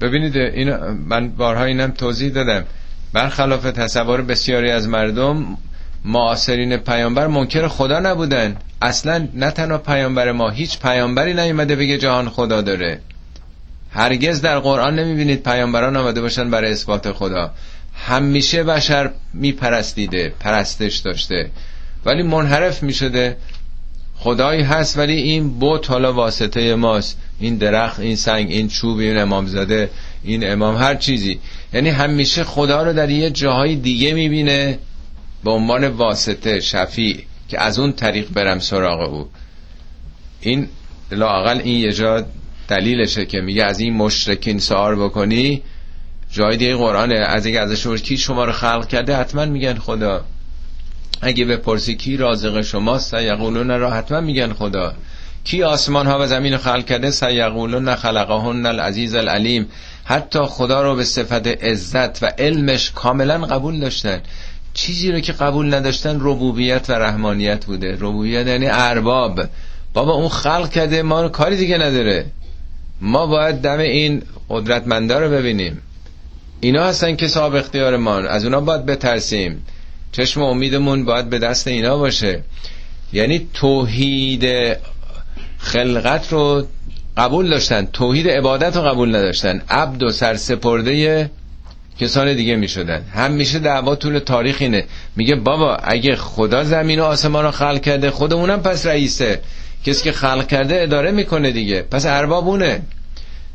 ببینید این من بارها اینم توضیح دادم. برخلاف تصور بسیاری از مردم معاصرین پیامبر منکر خدا نبودن. اصلا نه تنها پیامبر ما هیچ پیامبری نیومده بگه جهان خدا داره. هرگز در قرآن نمی‌بینید پیامبران آمده باشن برای اثبات خدا. همیشه بشر میپرستیده پرستش داشته. ولی منحرف می‌شده. خدایی هست ولی این بوت حالا واسطه ماست. این درخت این سنگ این چوب این امام زده این امام هر چیزی. یعنی همیشه خدا رو در یه جاهای دیگه می‌بینه به عنوان واسطه شفیع که از اون طریق برم سراغ او. این لاقل این یه جا دلیلشه که میگه از این مشرکین سوار بکنی جای دیگه قرآنه. از اینکه ازش کی شما رو خلق کرده حتما میگن خدا. اگه بپرسی کی رازق شماست سیقولون را حتما میگن خدا. کی آسمان ها و زمین خلق کرده؟ سیقولون خلقهن العزیز العلیم. حتی خدا رو به صفت عزت و علمش کاملا قبول داشتن. چیزی رو که قبول نداشتن ربوبیت و رحمانیت بوده. ربوبیت یعنی ارباب. بابا اون خلق کرده ما رو کاری دیگه نداره. ما باید دم این قدرتمنده رو ببینیم. اینا هستن که صاحب اختیار ما. از اونا باید بترسیم. چشم امیدمون باید به دست اینا باشه. یعنی توحید خلقت رو قبول داشتن توحید عبادت رو قبول نداشتن. عبد و سرسپرده کسان دیگه می شدن همیشه دعوا طول تاریخ اینه. میگه بابا اگه خدا زمین و آسمان رو خلق کرده خودمونم پس رئیسه. کسی که خلق کرده اداره می‌کنه دیگه. پس اربابونه.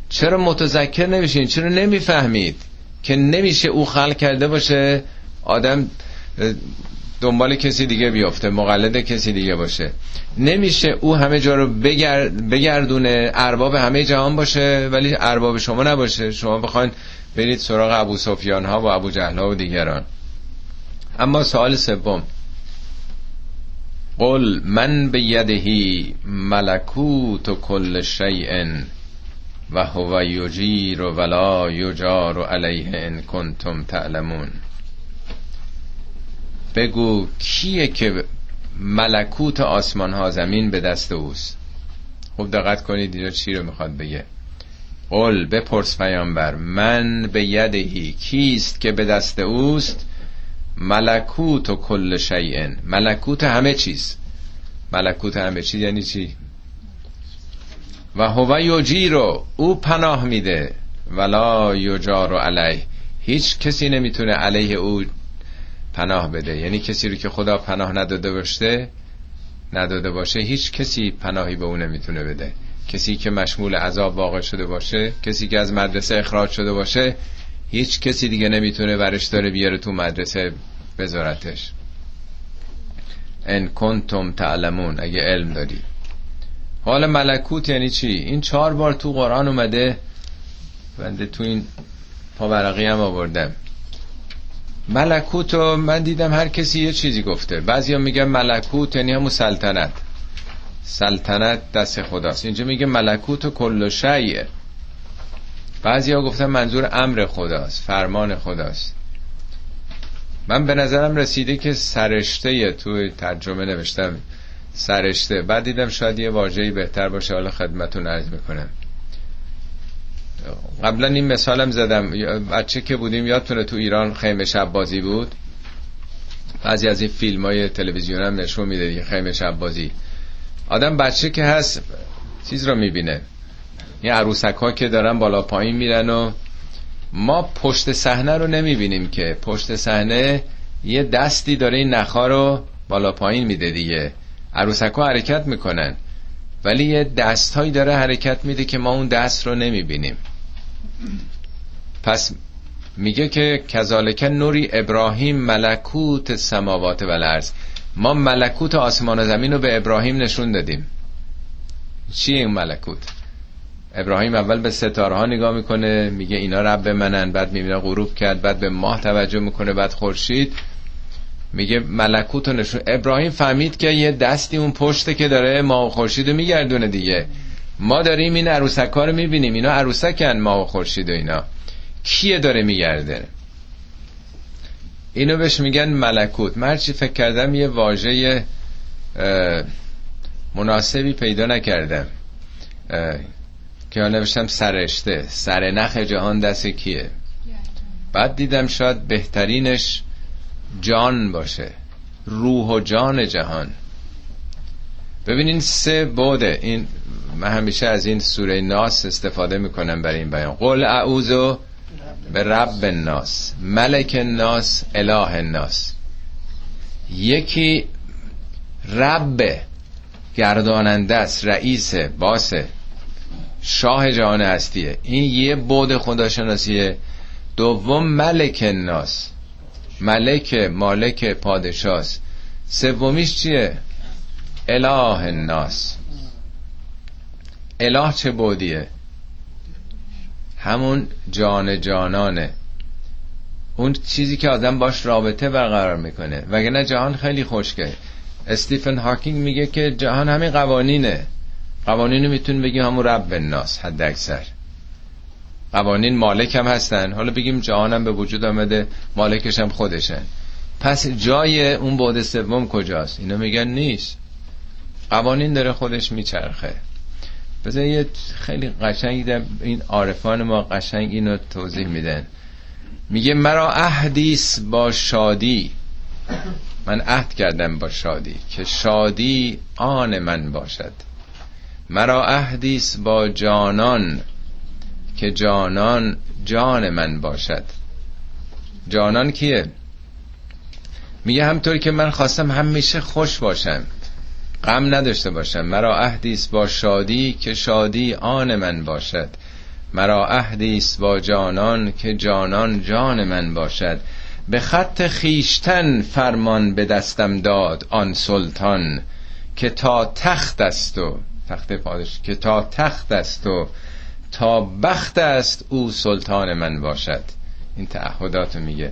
چرا متذکر نمیشین؟ چرا نمی‌فهمید که نمیشه او خلق کرده باشه؟ آدم دنبال کسی دیگه بیفته مقلد کسی دیگه باشه. نمیشه او همه جا رو بگردونه ارباب همه جهان باشه ولی ارباب شما نباشه. شما بخواین برید سراغ ابو سفیان ها و ابو جهل و دیگران. اما سوال سوم. قل من به یدهی ملکوت و کل شیء و هو یجیر و ولا یجار علیه ان کنتم تعلمون. بگو کیه که ملکوت آسمان ها زمین به دست اوست؟ خوب دقت کنید اینجا چی رو می‌خواد بگه؟ قل بپرس پیامبر من به یدهی کیست که به دست اوست؟ ملکوت و کل شیئن ملکوت همه چیز. ملکوت همه چیز یعنی چی؟ و هو یجیرو او پناه میده. ولا یجار علیه. هیچ کسی نمی‌تونه علیه او پناه بده. یعنی کسی رو که خدا پناه نداده باشه نداده باشه هیچ کسی پناهی به او نمی‌تونه بده. کسی که مشمول عذاب واقع شده باشه کسی که از مدرسه اخراج شده باشه هیچ کسی دیگه نمی‌تونه ورش داره بیاره تو مدرسه بذارتش ان کنتم تعلمون اگه علم داری. حال ملکوت یعنی چی؟ این چهار بار تو قرآن اومده. بنده تو این پاورقی هم آوردم. ملکوت رو من دیدم هر کسی یه چیزی گفته. بعضی ها میگن ملکوت یعنی همون سلطنت. سلطنت دست خداست. اینجا میگه ملکوت و کل شیعه بعضی ها گفتن منظور امر خداست فرمان خداست. من به نظرم رسیده که سرشته توی ترجمه نوشتم. سرشته. بعد دیدم شاید یه واژه‌ای بهتر باشه. حالا خدمتون عرض می‌کنم. قبلا این مثالم زدم. بچه که بودیم یادتونه تو ایران خیمه شب بازی بود؟ بعضی از این فیلم های تلویزیون هم نشون میده دیگه خیمه شب بازی. آدم بچه که هست چیز رو می‌بینه. این عروسک ها که دارن بالا پایین میرن و ما پشت صحنه رو نمی‌بینیم که. پشت صحنه یه دستی داره این نخا رو بالا پایین میده دیگه. عروسک ها حرکت می‌کنن. ولی یه دست هایی داره حرکت میده که ما اون دست رو نمی‌بینیم. پس میگه که کذالک نوری ابراهیم ملکوت سماوات و الارض. ما ملکوت آسمان و زمین رو به ابراهیم نشون دادیم. چیه این ملکوت؟ ابراهیم اول به ستاره ها نگاه می‌کنه میگه اینا رب منن بعد می‌بینه غروب کرد بعد به ماه توجه می‌کنه بعد خورشید. میگه ملکوت نشون ابراهیم فهمید که یه دستی اون پشته که داره ماه و خورشید رو میگردونه دیگه. ما داریم این عروسک ها رو می‌بینیم. اینا عروسکن ماه و خورشید و اینا. کیه داره میگرده؟ اینو بهش میگن ملکوت. من چی فکر کردم یه واژه مناسبی پیدا نکردم. که نوشتم سرشته. سرنخ جهان دست کیه؟ بعد دیدم شاید بهترینش جان باشه. روح و جان جهان. ببینین سه بوده. این من همیشه از این سوره ناس استفاده می‌کنم برای این بیان. قل اعوذ به رب الناس ملک الناس اله الناس. یکی رب گرداننده است رئیس باسه شاه جهان هستیه. این یه بود خداشناسیه. دوم ملک الناس ملک مالک پادشاست. سومیش چیه؟ اله الناس. اله چه بودیه همون جان جانانه. اون چیزی که آدم باش رابطه برقرار می‌کنه. وگرنه جهان خیلی خوشگه استیفن هاکینگ میگه که جهان همین قوانینه. قوانین میتون بگیم همون رب الناس حد اکثر. قوانین مالک هم هستن. حالا بگیم جهانم به وجود آمده مالکش هم خودشن پس جای اون بعد سوم کجاست؟ اینا میگن نیست. قوانین داره خودش میچرخه. بذار یه خیلی قشنگ این عارفان ما قشنگ اینو توضیح میدن. میگه مرا اهدیس با شادی. من عهد کردم با شادی که شادی آن من باشد. مرا اهدیس با جانان که جانان جان من باشد. جانان کیه؟ میگه همطور که من خواستم همیشه خوش باشم. غم نداشته باشم. مرا عهدیست با شادی که شادی آن من باشد. مرا عهدیست با جانان که جانان جان من باشد. به خط خیشتن فرمان به دستم داد آن سلطان که تا تخت است و تخت پادش که تا تخت است و تا بخت است او سلطان من باشد. این تعهدات میگه.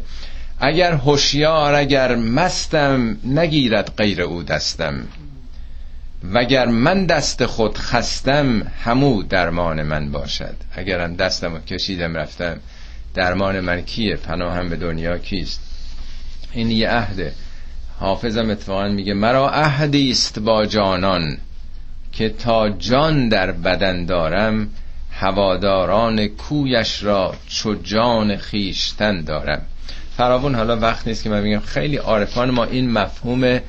اگر هوشیار اگر مستم نگیرد غیر او دستم. وگر من دست خود خستم همو درمان من باشد. اگرم دستم کشیدم رفتم. درمان من کیه؟ پناهم به دنیا کیست؟ این یه عهده. حافظم اتفاقا میگه مرا عهدی است با جانان که تا جان در بدن دارم هواداران کویش را چو جان خیشتن دارم. فراون حالا وقت نیست که من بگم خیلی عارفان ما این مفهوم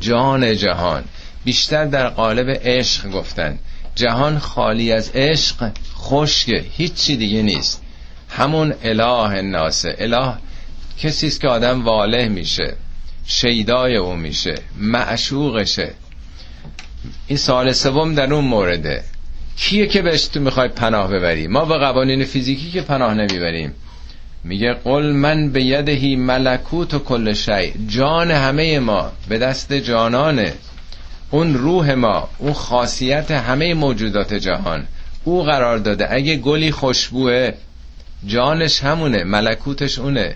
جان جهان. بیشتر در قالب عشق گفتن. جهان خالی از عشق خشکه هیچی دیگه نیست. همون اله ناسه اله کسی است که آدم واله میشه شیدای او میشه معشوقشه. این سال سوم در اون مورده. کیه که بهش تو می‌خوای پناه ببری؟ ما به قوانین فیزیکی که پناه نمی‌بریم. میگه قل من به یدهی ملکوت و کل شی. جان همه ما به دست جانانه. اون روح ما اون خاصیت همه موجودات جهان. او قرار داده. اگه گلی خوشبوه جانش همونه ملکوتش اونه.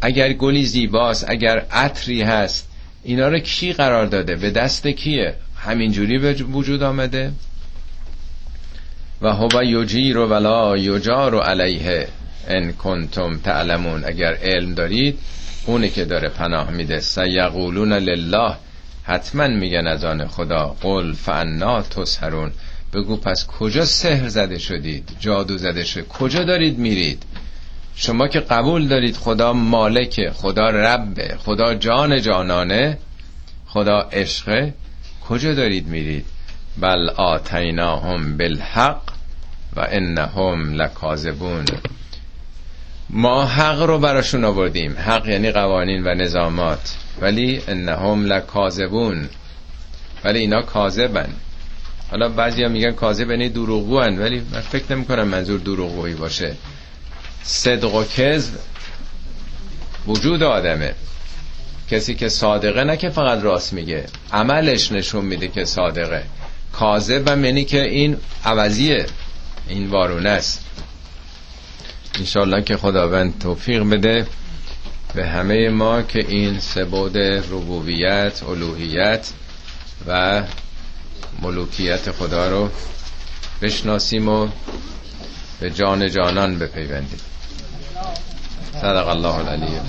اگر گلی زیباست اگر عطری هست اینا رو کی قرار داده؟ به دست کیه؟ همینجوری به وجود آمده. و هو یجیر و ولا یجار علیه ان کنتم تعلمون. اگر علم دارید اونه که داره پناه میده. سیقولون لله. حتما میگن از آن خدا قل فانا تسهرون بگو پس کجا سحر زده شدید؟ جادو زده شد. کجا دارید میرید؟ شما که قبول دارید خدا مالکه خدا ربه خدا جان جانانه خدا عشقه کجا دارید میرید؟ بل آتیناهم بالحق و انهم لکاذبون. ما حق رو براشون آوردیم. حق یعنی قوانین و نظامات. ولی انهم لکاذبون. ولی اینا کاذبن. حالا بعضیا میگن کاذب یعنی دروغگو ولی من فکر نمی کنم منظور دروغگویی باشه. صدق و کذب وجود آدمه. کسی که صادقه نه که فقط راست میگه عملش نشون میده که صادقه. کاذب هم یعنی که این عوضیه این وارونه است. انشالله که خداوند توفیق بده. به همه ما که این سبود ربوبیت الوهیت و ملوکیت خدا رو بشناسیم و به جان جانان بپیوندیم. صدق الله العلی.